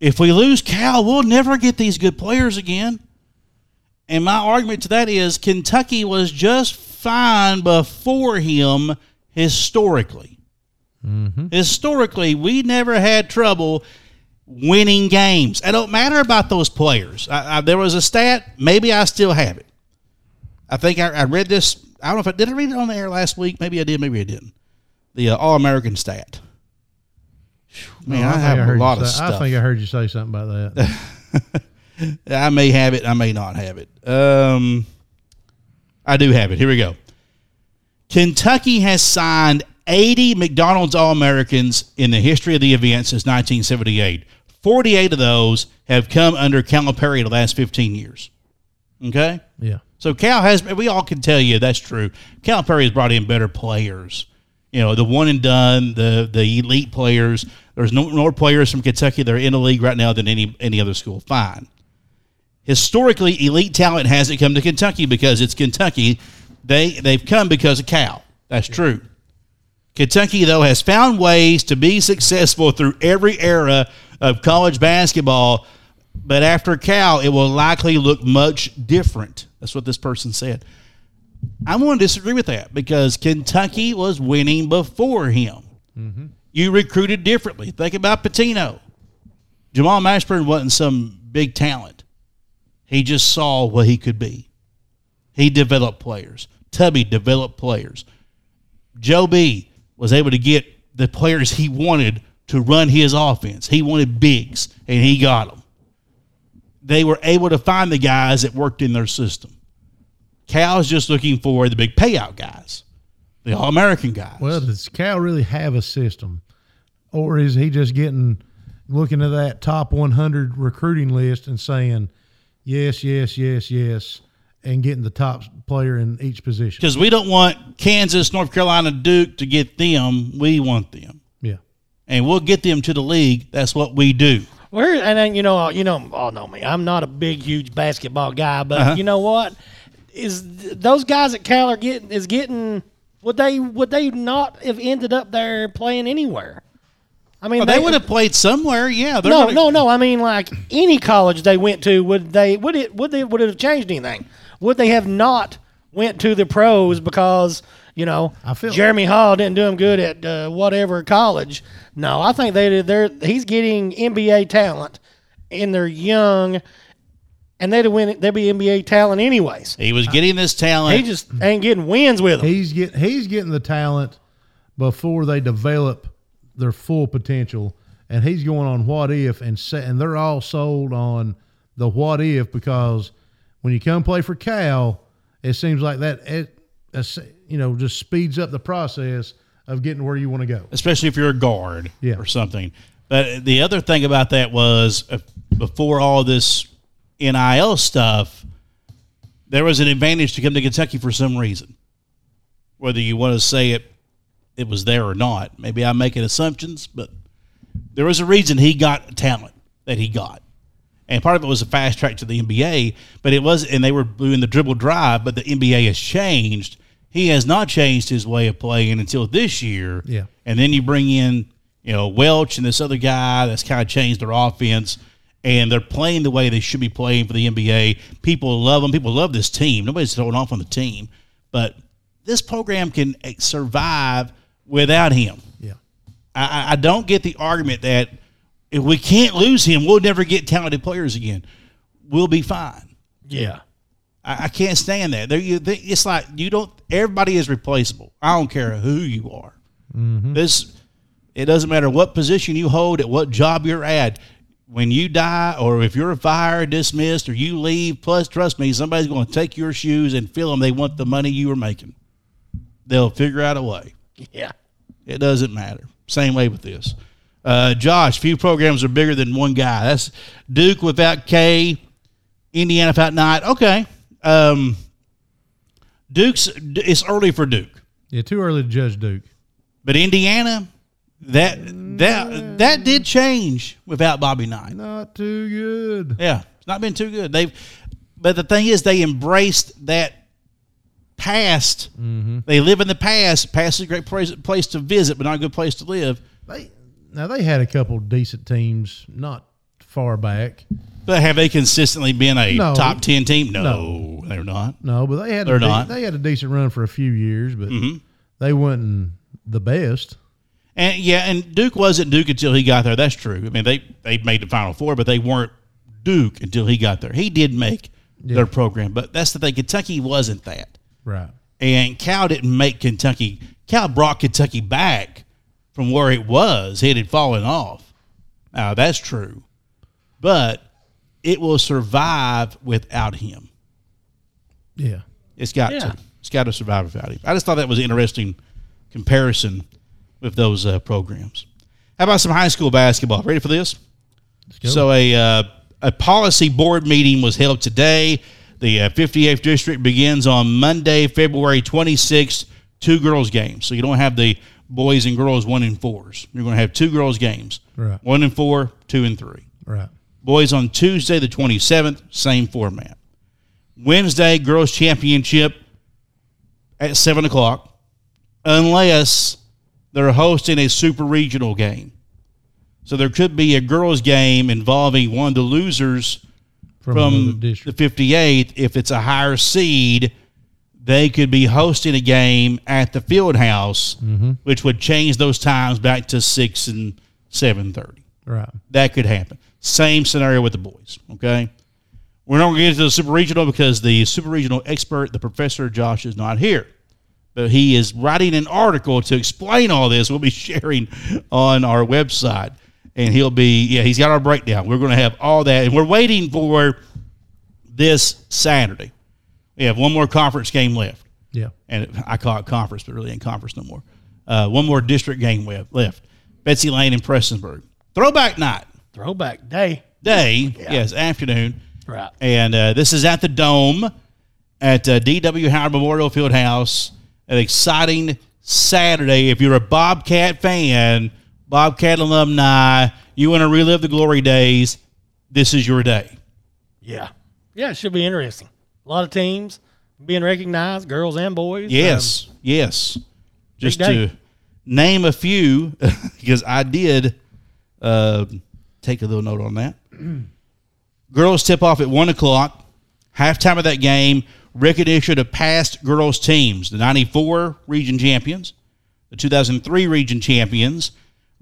if we lose Cal, we'll never get these good players again. And my argument to that is Kentucky was just fine before him historically. Historically, we never had trouble winning games. It don't matter about those players. I, I, there was a stat, maybe I still have it. I think I, I read this. I don't know if I did. I read it on the air last week. Maybe I did. Maybe I didn't. The uh, All American stat. Man, Oh, I, have a lot of stuff. I think I heard you say something about that. I may have it. I may not have it. Um, I do have it. Here we go. Kentucky has signed 80 McDonald's All Americans in the history of the event since 1978. 48 of those have come under Calipari the last 15 years. Okay? yeah. So Cal has, we all can tell you that's true. Calipari has brought in better players. You know, the one and done, the the elite players. There's no more players from Kentucky that are in the league right now than any any other school. Fine. Historically, elite talent hasn't come to Kentucky because it's Kentucky. They they've come because of Cal. That's true. Kentucky, though, has found ways to be successful through every era of college basketball, but after Cal, it will likely look much different. That's what this person said. I'm going to disagree with that because Kentucky was winning before him. Mm-hmm. You recruited differently. Think about Pitino. Jamal Mashburn wasn't some big talent. He just saw what he could be. He developed players. Tubby developed players. Joe B was able to get the players he wanted to run his offense. He wanted bigs, and he got them. They were able to find the guys that worked in their system. Cal's just looking for the big payout guys, the All American guys. Well, does Cal really have a system, or is he just getting looking at that top 100 recruiting list and saying yes, yes, yes, yes, and getting the top player in each position? because we don't want Kansas, North Carolina, Duke to get them. We want them, Yeah, and we'll get them to the league. That's what we do. Where and then you know you know all know me. I'm not a big huge basketball guy, but Uh-huh. you know what is th- those guys at Cal are getting is getting would they would they not have ended up there playing anywhere? I mean, Well, they would have played somewhere. Yeah, they're No, gonna- no, no. I mean, like any college they went to, would they would it would they would it have changed anything? Would they have not went to the pros because you know I feel- Jeremy Hall didn't do him good at uh, whatever college? No, I think they they're he's getting NBA talent, and they're young, and they'd win. They'd be NBA talent anyways. He was getting this talent. He just ain't getting wins with them. he's get he's getting the talent before they develop their full potential, and he's going on what if and sa- and they're all sold on the what if because when you come play for Cal, it seems like that it, you know just speeds up the process of getting where you want to go. especially if you're a guard Yeah. or something. But the other thing about that was uh, before all this NIL stuff, there was an advantage to come to Kentucky for some reason. Whether you want to say it, it was there or not. Maybe I'm making assumptions, but there was a reason he got talent that he got. And part of it was a fast track to the NBA, but it was, and they were doing the dribble drive, but the NBA has changed. He has not changed his way of playing until this year. Yeah. And then you bring in, you know, Welch and this other guy that's kind of changed their offense, and they're playing the way they should be playing for the NBA. People love them. People love this team. Nobody's throwing off on the team, but this program can survive without him. Yeah. I, I- don't get the argument that if we can't lose him, we'll never get talented players again. We'll be fine. yeah, I, I can't stand that. There, you, it's like you don't. Everybody is replaceable. I don't care who you are. Mm-hmm. This, it doesn't matter what position you hold at what job you're at. When you die, or if you're fired, dismissed, or you leave, plus trust me, somebody's going to take your shoes and fill them. They want the money you were making. They'll figure out a way. yeah. It doesn't matter. Same way with this. Uh, Josh, few programs are bigger than one guy. That's Duke without K, Indiana without Knight. Okay. Um, Duke's it's early for Duke, Yeah, too early to judge Duke. but Indiana that that that did change without Bobby Knight. Not too good. Yeah, it's not been too good. They've, but the thing is, they embraced that past. They live in the past. Past is a great place, place to visit, but not a good place to live. They now they had a couple decent teams not far back. But have they consistently been a No. top ten team? No, No. they're not. No, but they had They're a not. they had a decent run for a few years, but Mhm. they wasn't the best. And yeah, and Duke wasn't Duke until he got there. That's true. I mean, they they made the Final Four, but they weren't Duke until he got there. He did make Yeah. their program, but that's the thing. Kentucky wasn't that. Right. And Cal didn't make Kentucky. Cal brought Kentucky back from where it was. It had fallen off. Now that's true, but it will survive without him. Yeah. It's got Yeah. to. It's got to survive without him. I just thought that was an interesting comparison with those uh, programs. How about some high school basketball? Ready for this? go. So a uh, a policy board meeting was held today. The uh, 58th district begins on Monday, February 26th. Two girls games. So you don't have the boys and girls one and fours. You're going to have two girls games. Right. One and four, two and three. Right. Boys on Tuesday, the 27th, same format. Wednesday, girls championship at 7 o'clock, unless they're hosting a super regional game. So there could be a girls' game involving one of the losers From, from the 58th. If it's a higher seed, they could be hosting a game at the field house, Mm-hmm. which would change those times back to 6 and 7.30 Right. that could happen. Same scenario with the boys. Okay, we're not going to get into the super regional because the super regional expert, the professor Josh, is not here, but he is writing an article to explain all this. We'll be sharing on our website, and he'll be yeah, he's got our breakdown. We're going to have all that, and we're waiting for this Saturday. We have one more conference game left Yeah. and I call it conference, but really ain't conference no more. Uh, one more district game we have left. Betsy Layne and Prestonsburg. Throwback night Throwback day. day, yes, afternoon, Right. and uh, this is at the Dome at uh, D.W. Howard Memorial Fieldhouse. An exciting Saturday. If you're a Bobcat fan, Bobcat alumni, you want to relive the glory days. This is your day. Yeah. Yeah, it should be interesting. A lot of teams being recognized, girls and boys. Yes, yes. Just to name a few, because I did uh, take a little note on that. girls tip off at one o'clock. Halftime of that game, recognition of past girls teams: the '94 region champions, the 2003 region champions,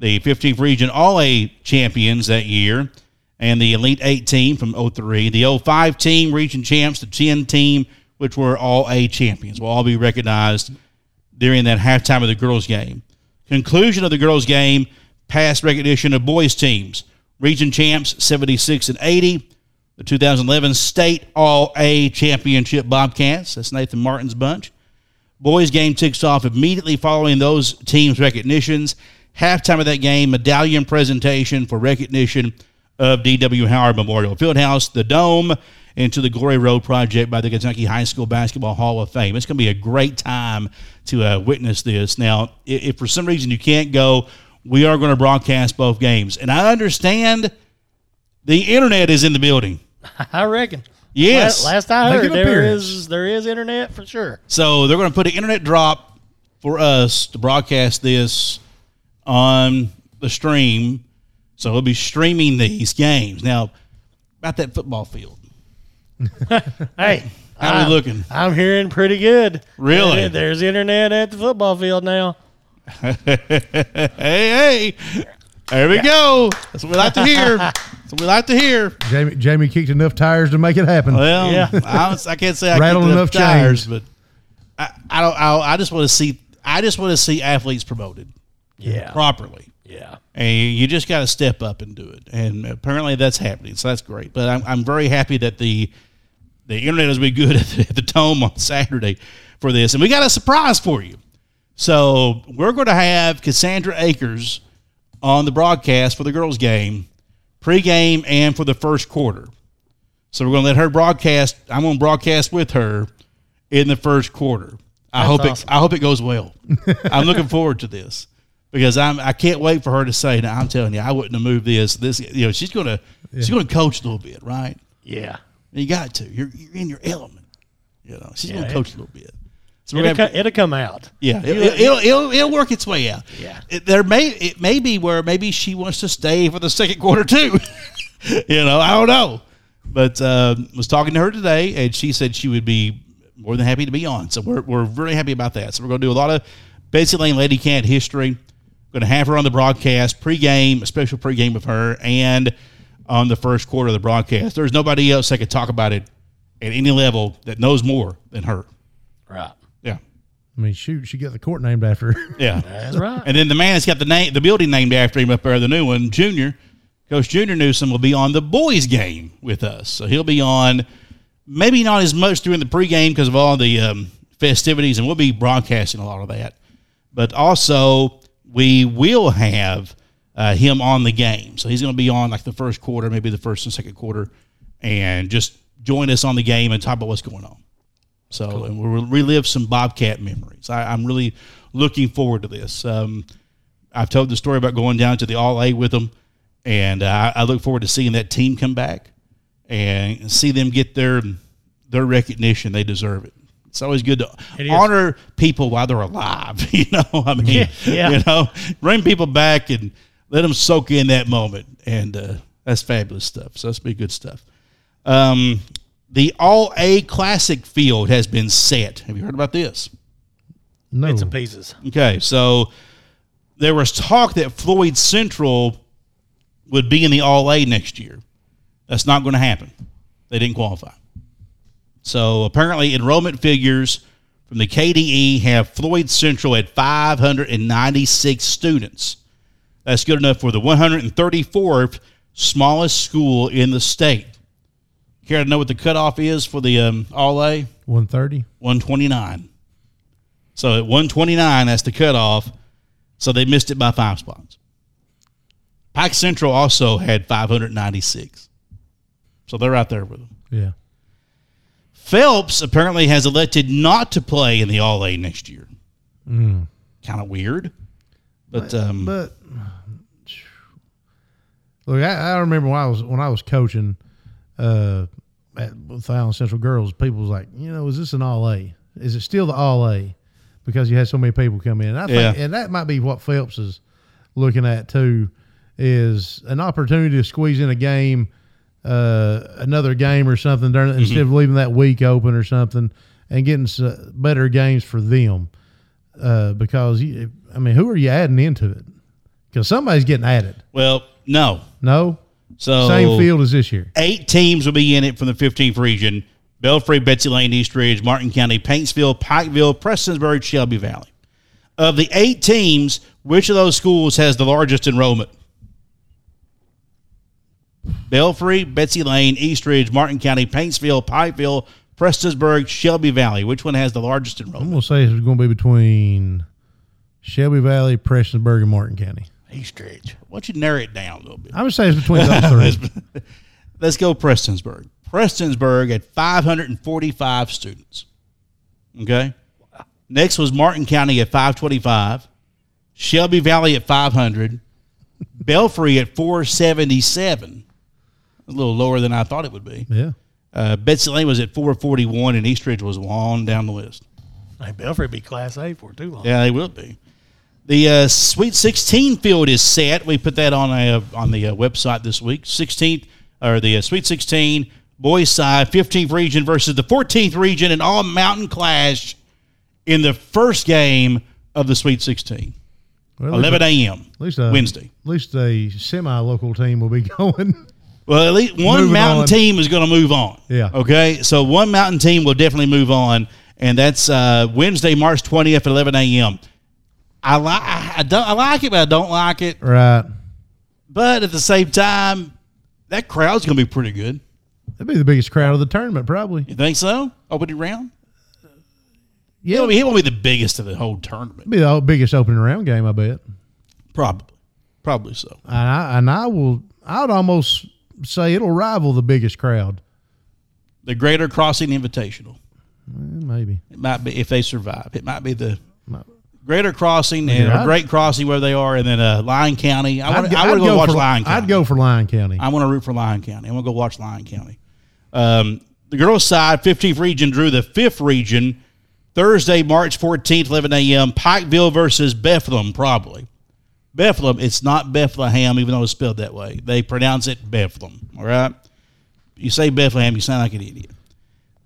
the 15th region All A champions that year, and the Elite Eight team from 03, the 05 team region champs, the 10 team, which were All A champions, will all be recognized during that halftime of the girls' game. Conclusion of the girls' game, past recognition of boys' teams. Region champs 76 and 80. The 2011 State All A Championship Bobcats. That's Nathan Martin's bunch. Boys game kicks off immediately following those teams' recognitions. Halftime of that game, medallion presentation for recognition of D.W. Howard Memorial Fieldhouse, the Dome, into the Glory Road project by the Kentucky High School Basketball Hall of Fame. It's going to be a great time to uh, witness this. Now, i- if for some reason you can't go, we are going to broadcast both games. And I understand the internet is in the building. I reckon. Yes. Last, last I heard, an there appearance. is there is internet for sure. So they're going to put an internet drop for us to broadcast this on the stream. So we'll be streaming these games. Now, about that football field. Hey, How are I'm- we looking? I'm hearing pretty good. Really? There- There's internet at the football field now. hey, hey. There we go. That's what we like to hear. That's what we like to hear. Jamie Jamie kicked enough tires to make it happen. Well, Yeah. I, don't- I can't say I Rattled kicked enough tires, but I, I don't. I, I just want to see. I just want to see athletes promoted Yeah. properly. Yeah. And you just got to step up and do it. And apparently that's happening. So that's great. But I'm, I'm very happy that the the internet has been good at the, at the Dome on Saturday for this. And we got a surprise for you. So we're going to have Cassandra Akers on the broadcast for the girls' game, pregame and for the first quarter. So we're going to let her broadcast. I'm going to broadcast with her in the first quarter. I That's hope awesome. it. I hope it goes well. I'm looking forward to this because I'm. I can't wait for her to say. Now I'm telling you, I wouldn't have moved this. This. You know, she's gonna. She's gonna coach a little bit, right? Yeah. You got to. You're, you're in your element. You know, she's Yeah, gonna coach a little bit. So It'll, gonna co- it'll come out. yeah, it, it, it'll, it'll it'll work its way out. Yeah. It- there may it may be where maybe she wants to stay for the second quarter too. you know, I don't know, but uh, was talking to her today, and she said she would be more than happy to be on. So we're we're really happy about that. So we're going to do a lot of Betsy Layne Lady Cat history. Going to have her on the broadcast pregame, a special pregame with her, and on the first quarter of the broadcast. There's nobody else that could talk about it at any level that knows more than her. Right. Yeah. I mean, shoot, she got the court named after her. Yeah. That's right. And then the man that's got the name, the building named after him up there, the new one, Junior, Coach Junior Newsom will be on the boys' game with us. So he'll be on, maybe not as much during the pregame because of all the um, festivities, and we'll be broadcasting a lot of that. But also, we will have uh, him on the game. So he's going to be on like the first quarter, maybe the first and second quarter, and just join us on the game and talk about what's going on. So, and we'll relive some Bobcat memories. I, I'm really looking forward to this. Um, I've told the story about going down to the All A with them, and uh, I look forward to seeing that team come back and see them get their their recognition. They deserve it. It's always good to honor people while they're alive. You know, I mean, Yeah, yeah. you know, bring people back and let them soak in that moment, and uh, that's fabulous stuff. So that's be good stuff. Um, the All A Classic field has been set. Have you heard about this? No. Bits and pieces. Okay, so there was talk that Floyd Central would be in the All A next year. That's not going to happen. They didn't qualify. So apparently, enrollment figures from the KDE have Floyd Central at 596 students. That's good enough for the 134th smallest school in the state. Care to know what the cutoff is for the um, All A? 130. 129. So at 129, that's the cutoff. So they missed it by five spots. Pike Central also had 596. So they're right there with them. Yeah. Phelps apparently has elected not to play in the All A next year. Mm. Kind of weird. But, um, But look, I, I remember when I was when I was coaching uh, at with the Allen Central Girls, people was like, you know, is this an all A? Is it still the all A? Because you had so many people come in. And I think, Yeah. and that might be what Phelps is looking at too, is an opportunity to squeeze in a game, uh, another game or something during, instead of leaving that week open or something, and getting s- better games for them. Uh, because you, I mean, who are you adding into it? Because somebody's getting added. well, no. No, So same field as this year. eight teams will be in it from the 15th region Belfry, Betsy Layne, East Ridge, Martin County, Paintsville, Pikeville, Prestonsburg, Shelby Valley. Of the eight teams, which of those schools has the largest enrollment? Belfry, Betsy Layne, East Ridge, Martin County, Paintsville, Pikeville, Prestonsburg, Shelby Valley. Which one has the largest enrollment? I'm gonna say it's going to be between Shelby Valley, Prestonsburg, and Martin County. East Ridge. Why don't you narrow it down a little bit? I'm gonna say it's between those three. Let's go Prestonsburg. Prestonsburg had 545 students. Okay. Next was Martin County at 525, Shelby Valley at 500, Belfry at 477, a little lower than I thought it would be. Yeah, Uh, Betsy Layne was at 441, and Eastridge was on down the list. Hey, Belfry be Class A for too long. Yeah, they will be. The uh, Sweet 16 field is set. We put that on a, on the uh, website this week. 16th or the uh, Sweet 16 boys side 15th region versus the 14th region, an all mountain clash in the first game of the Sweet 16. Well, 11 a.m. At least Wednesday. At least a semi-local team will be going. Well, at least one Moving mountain on. team is going to move on. Yeah. Okay. So one mountain team will definitely move on, and that's uh, Wednesday, March 20th at 11 a.m. I like I don't I like it, but I don't like it. right. But at the same time, that crowd's going to be pretty good. That'd be the biggest crowd of the tournament, probably. You think so? Opening round? Be, he won't be the biggest of the whole tournament. Be the biggest opening round game, I bet. Probably. Probably so. And I, and I will. I would almost say it'll rival the biggest crowd. The Greater Crossing Invitational. Eh, maybe. It might be if they survive. It might be the Greater Crossing and Yeah, Great Crossing where they are, and then uh, Lyon County. I want I'd, to I'd go, watch for, Lyon County. I'd go for Lyon County. I want to root for Lyon County. I want to go watch Lyon County. Um, the girls' side, 15th region, drew the fifth region Thursday, March 14th, 11 a.m. Pikeville versus Bethlehem, probably. Bethlehem, it's not Bethlehem, even though it's spelled that way. They pronounce it Bethlehem, all right? You say Bethlehem, you sound like an idiot.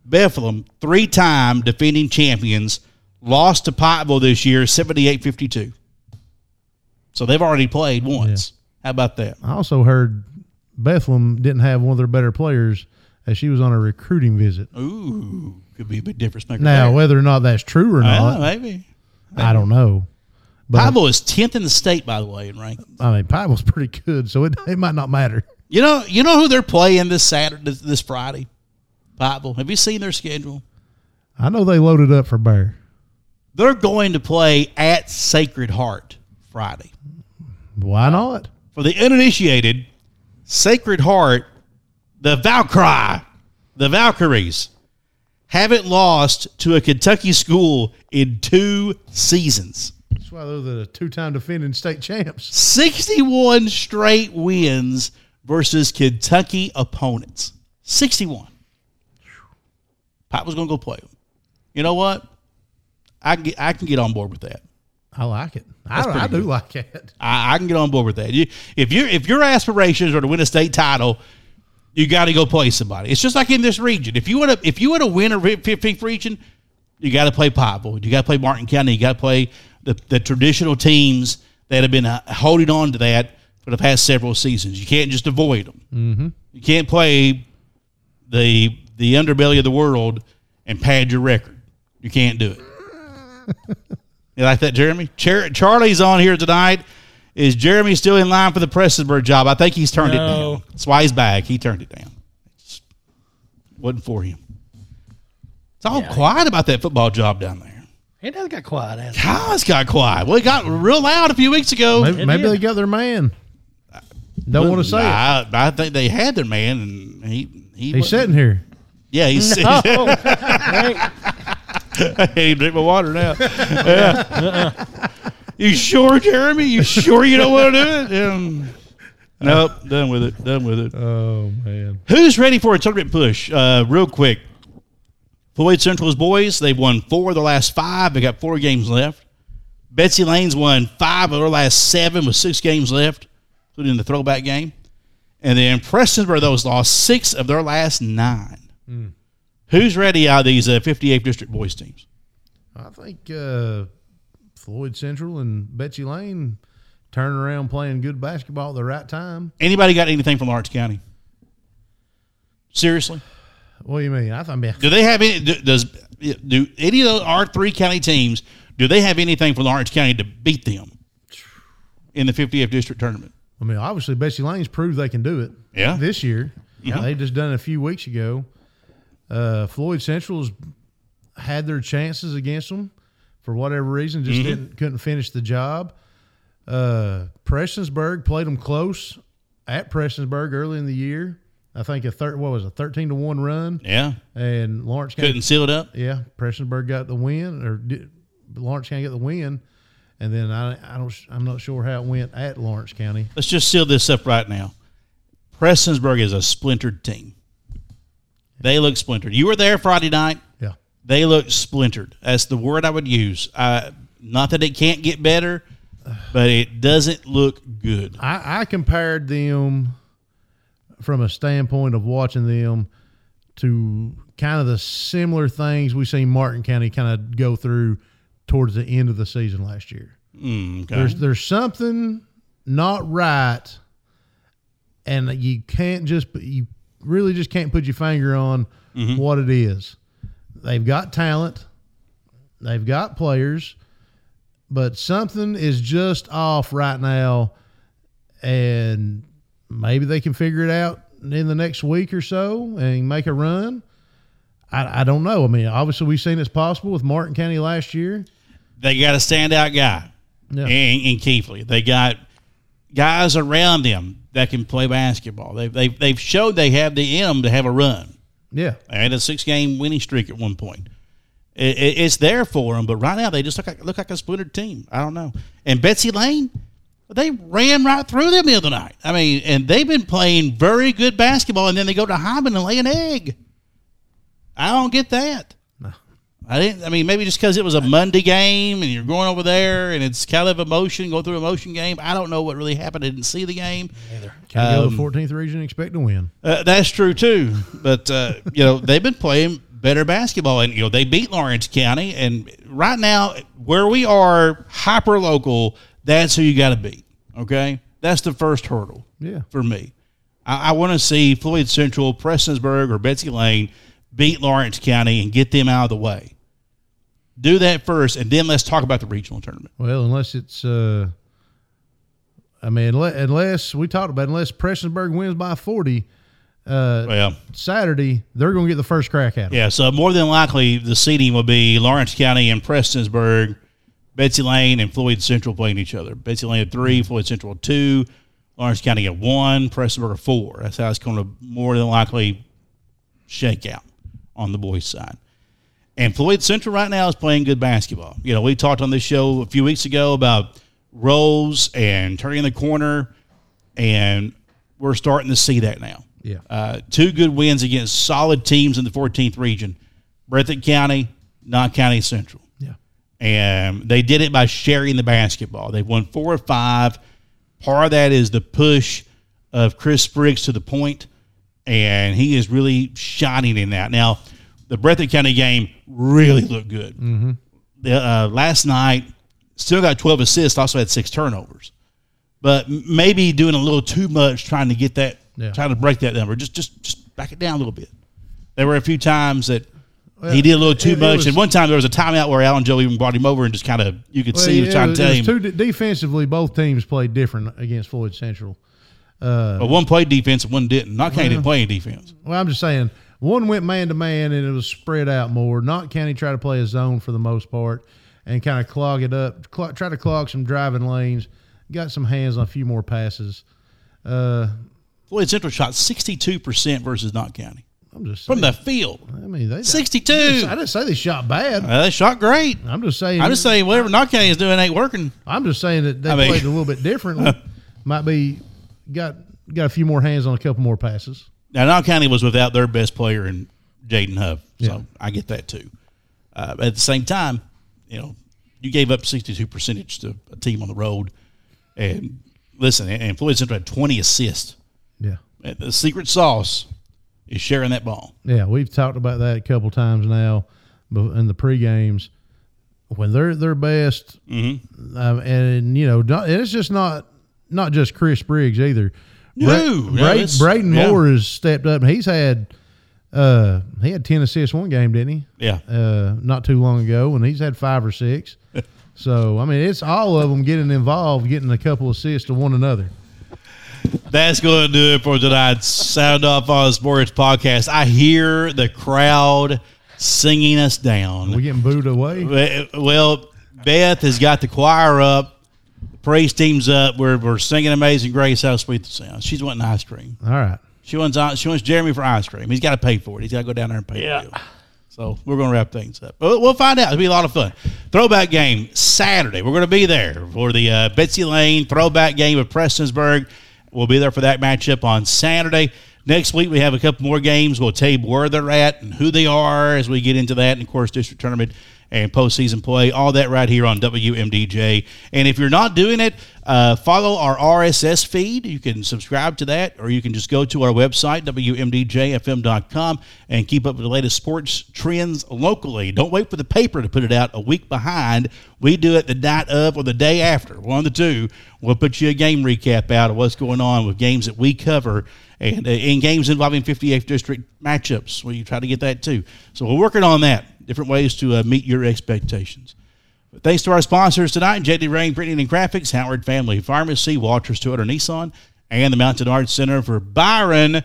Bethlehem, three time defending champions, lost to Pikeville this year, 78 52. So they've already played once. How about that? I also heard Bethlehem didn't have one of their better players as she was on a recruiting visit. Ooh, could be a big difference maker. Now, there. whether or not that's true or not, maybe. I don't know. But Pikeville is 10th in the state, by the way, in rankings. I mean, Pikeville's pretty good, so it, it might not matter. You know, you know who they're playing this Saturday, this, Friday? Pikeville. Have you seen their schedule? I know they loaded up for Bear. They're going to play at Sacred Heart Friday. Why not? For the uninitiated, Sacred Heart, the Valkyrie, the Valkyries, haven't lost to a Kentucky school in two seasons. Why they're the two-time defending state champs. 61 straight wins versus Kentucky opponents. 61. Pop was going to go play them. You know what? I can get, I can get on board with that. I like it. I, That's I do like it. I, I can get on board with that. You, if you if your aspirations are to win a state title, you got to go play somebody. It's just like in this region. If you want to if you want to win a re- fifth region, you got to play Pikeville. You got to play Martin County. You got to play the, the traditional teams that have been uh, holding on to that for the past several seasons. You can't just avoid them. Mm-hmm. You can't play the the underbelly of the world and pad your record. You can't do it. you like that, Jeremy? Char- Charlie's on here tonight. Is Jeremy still in line for the Prestonsburg job? I think he's turned it down. That's why he's back. He turned it down. It's- wasn't for him. It's all quiet about that football job down there. It does got quiet. Hasn't it? How it's got quiet? Well, it got real loud a few weeks ago. Maybe, It maybe did. they got their man. Don't want to say it. I, I think they had their man, and he he He's sitting here. Yeah, he's. No. I can't even drink my water now. Yeah. You sure, Jeremy? You sure you don't want to do it? Um, nope, done with it. Done with it. Oh man. Who's ready for a tournament push? Uh, real quick. Floyd Central's boys, they've won four of their last five. They got four games left. Betsy Layne's won five of their last seven with six games left, including the throwback game. And then Prestonsburg, those lost six of their last nine. Who's ready out of these uh, 58th District boys teams? I think uh, Floyd Central and Betsy Layne turning around playing good basketball at the right time. Anybody got anything from Lawrence County? Seriously? What do you mean? I thought, man, Do they have any? do- Does do any of those our three county teams? Do they have anything for Lawrence County to beat them in the 50th district tournament? I mean, obviously Betsy Layne's proved they can do it. Yeah. This year, Yeah. they just done it a few weeks ago. Uh, Floyd Central's had their chances against them for whatever reason, just Mm-hmm. didn't couldn't finish the job. Uh, Prestonsburg played them close at Prestonsburg early in the year. I think a thir- what was a thirteen to one run, Yeah, and Lawrence County couldn't seal it up. yeah, Prestonsburg got the win, or did, Lawrence County got the win, and then I, I don't, I'm not sure how it went at Lawrence County. Let's just seal this up right now. Prestonsburg is a splintered team. They look splintered. You were there Friday night. Yeah, They look splintered. That's the word I would use. Uh, not that it can't get better, but it doesn't look good. I, I compared them from a standpoint of watching them to kind of the similar things we seen Martin County kind of go through towards the end of the season last year. Mm, okay. There's there's something not right, and you can't just you really just can't put your finger on what it is. They've got talent, they've got players, but something is just off right now, and maybe they can figure it out in the next week or so and make a run. I, I don't know. I mean, obviously we've seen it's possible with Martin County last year. They got a standout guy Yeah. in, in Keithley. They got guys around them that can play basketball. They've, they've, they've showed they have the M to have a run. Yeah. They had a six game winning streak at one point. It, it, it's there for them, but right now they just look like, look like a splintered team. I don't know. And Betsy Lane, they ran right through them the other night. I mean, and they've been playing very good basketball, and then they go to Hindman and lay an egg. I don't get that. I didn't. I mean, maybe just because it was a Monday game and you're going over there and it's kind of emotion, going through a motion game. I don't know what really happened. I didn't see the game. Can go Um, to 14th region and expect to win. Uh, that's true too. But uh, you know they've been playing better basketball, and you know they beat Lawrence County. And right now, where we are hyper local, that's who you got to beat. Okay, that's the first hurdle. Yeah. for me, I, I want to see Floyd Central, Prestonsburg, or Betsy Layne beat Lawrence County and get them out of the way. Do that first, and then let's talk about the regional tournament. Well, unless it's, uh, I mean, unless, unless we talked about, unless Prestonsburg wins by 40 uh, Well, Saturday, they're going to get the first crack at it. Yeah, so more than likely the seeding will be Lawrence County and Prestonsburg, Betsy Layne and Floyd Central playing each other. Betsy Layne at three, Floyd Central at two, Lawrence County at one, Prestonsburg at four. That's how it's going to more than likely shake out on the boys' side. And Floyd Central right now is playing good basketball. You know, we talked on this show a few weeks ago about roles and turning the corner, and we're starting to see that now. Yeah. Uh, two good wins against solid teams in the 14th region Breathitt County, Knott County Central. And they did it by sharing the basketball. They've won four or five. Part of that is the push of Chris Spriggs to the point, and he is really shining in that. Now, the Breathitt County game really looked good. Mm-hmm. The, uh, last night, still got 12 assists, also had six turnovers. But maybe doing a little too much trying to get that, Yeah. trying to break that number. Just, just, just back it down a little bit. There were a few times that he did a little too it- it much. was- and one time there was a timeout where Alan Joe even brought him over and just kind of, you could Well, see he was trying it to tell him. two defensively, both teams played different against Floyd Central. but one played defense and one didn't. Knott County didn't play any defense. Well, I'm just saying, one went man to man and it was spread out more. Knott County tried to play a zone for the most part and kind of clog it up, cl- try to clog some driving lanes, got some hands on a few more passes. Uh, Floyd Central shot 62% versus Knott County I'm just from the field. I mean, they 62. I didn't say they shot bad. Uh, they shot great. I'm just saying. I'm just saying whatever County is doing ain't working. I'm just saying that they I mean- played a little bit differently. Might be got got a few more hands on a couple more passes. Now, County was without their best player in Jaden Huff, so Yeah. I get that too. Uh, at the same time, you know, you gave up 62 percentage to a team on the road, and listen, and Floyd Central had 20 assists. Yeah. The secret sauce is sharing that ball. Yeah, we've talked about that a couple times now, in the pre games when they're their best, Mm-hmm. um, and you know, not, and it's just not not just Chris Briggs either. No, Bra- no, Bra- Braden yeah. Moore has stepped up, and he's had uh, he had ten assists one game, didn't he? Yeah. uh, not too long ago, and he's had five or six. so I mean, it's all of them getting involved, getting a couple assists to one another. That's going to do it for tonight's Sound Off on Sports podcast. I hear the crowd singing us down. We getting booed away. Well, Beth has got the choir up, the praise team's up. We're, we're singing Amazing Grace, how sweet the sound. She's wanting ice cream. All right. She wants she wants Jeremy for ice cream. He's got to pay for it. He's got to go down there and pay Yeah. for it. So we're going to wrap things up. But we'll find out. It'll be a lot of fun. Throwback game Saturday. We're going to be there for the uh, Betsy Layne throwback game with Prestonsburg. We'll be there for that matchup on Saturday. Next week we have a couple more games. We'll you where they're at and who they are as we get into that, and of course district tournament and postseason play. All that right here on WMDJ. And if you're not doing it, uh, follow our RSS feed. You can subscribe to that, or you can just go to our website WMDJFM.com and keep up with the latest sports trends locally. Don't wait for the paper to put it out a week behind. We do it the night of or the day after, one of the two. We'll put you a game recap out of what's going on with games that we cover and uh, in games involving 58th district matchups. We try to get that too. So we're working on that. Different ways to uh, meet your expectations. But thanks to our sponsors tonight, JD Rain Printing and Graphics, Howard Family Pharmacy, Walters Toyota Nissan, and the Mountain Arts Center for Byron,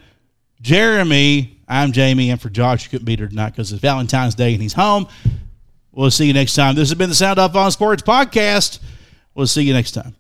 Jeremy, I'm Jamie, and for Josh, you couldn't be here tonight because it's Valentine's Day and he's home. We'll see you next time. This has been the Sound Off on Sports podcast. We'll see you next time.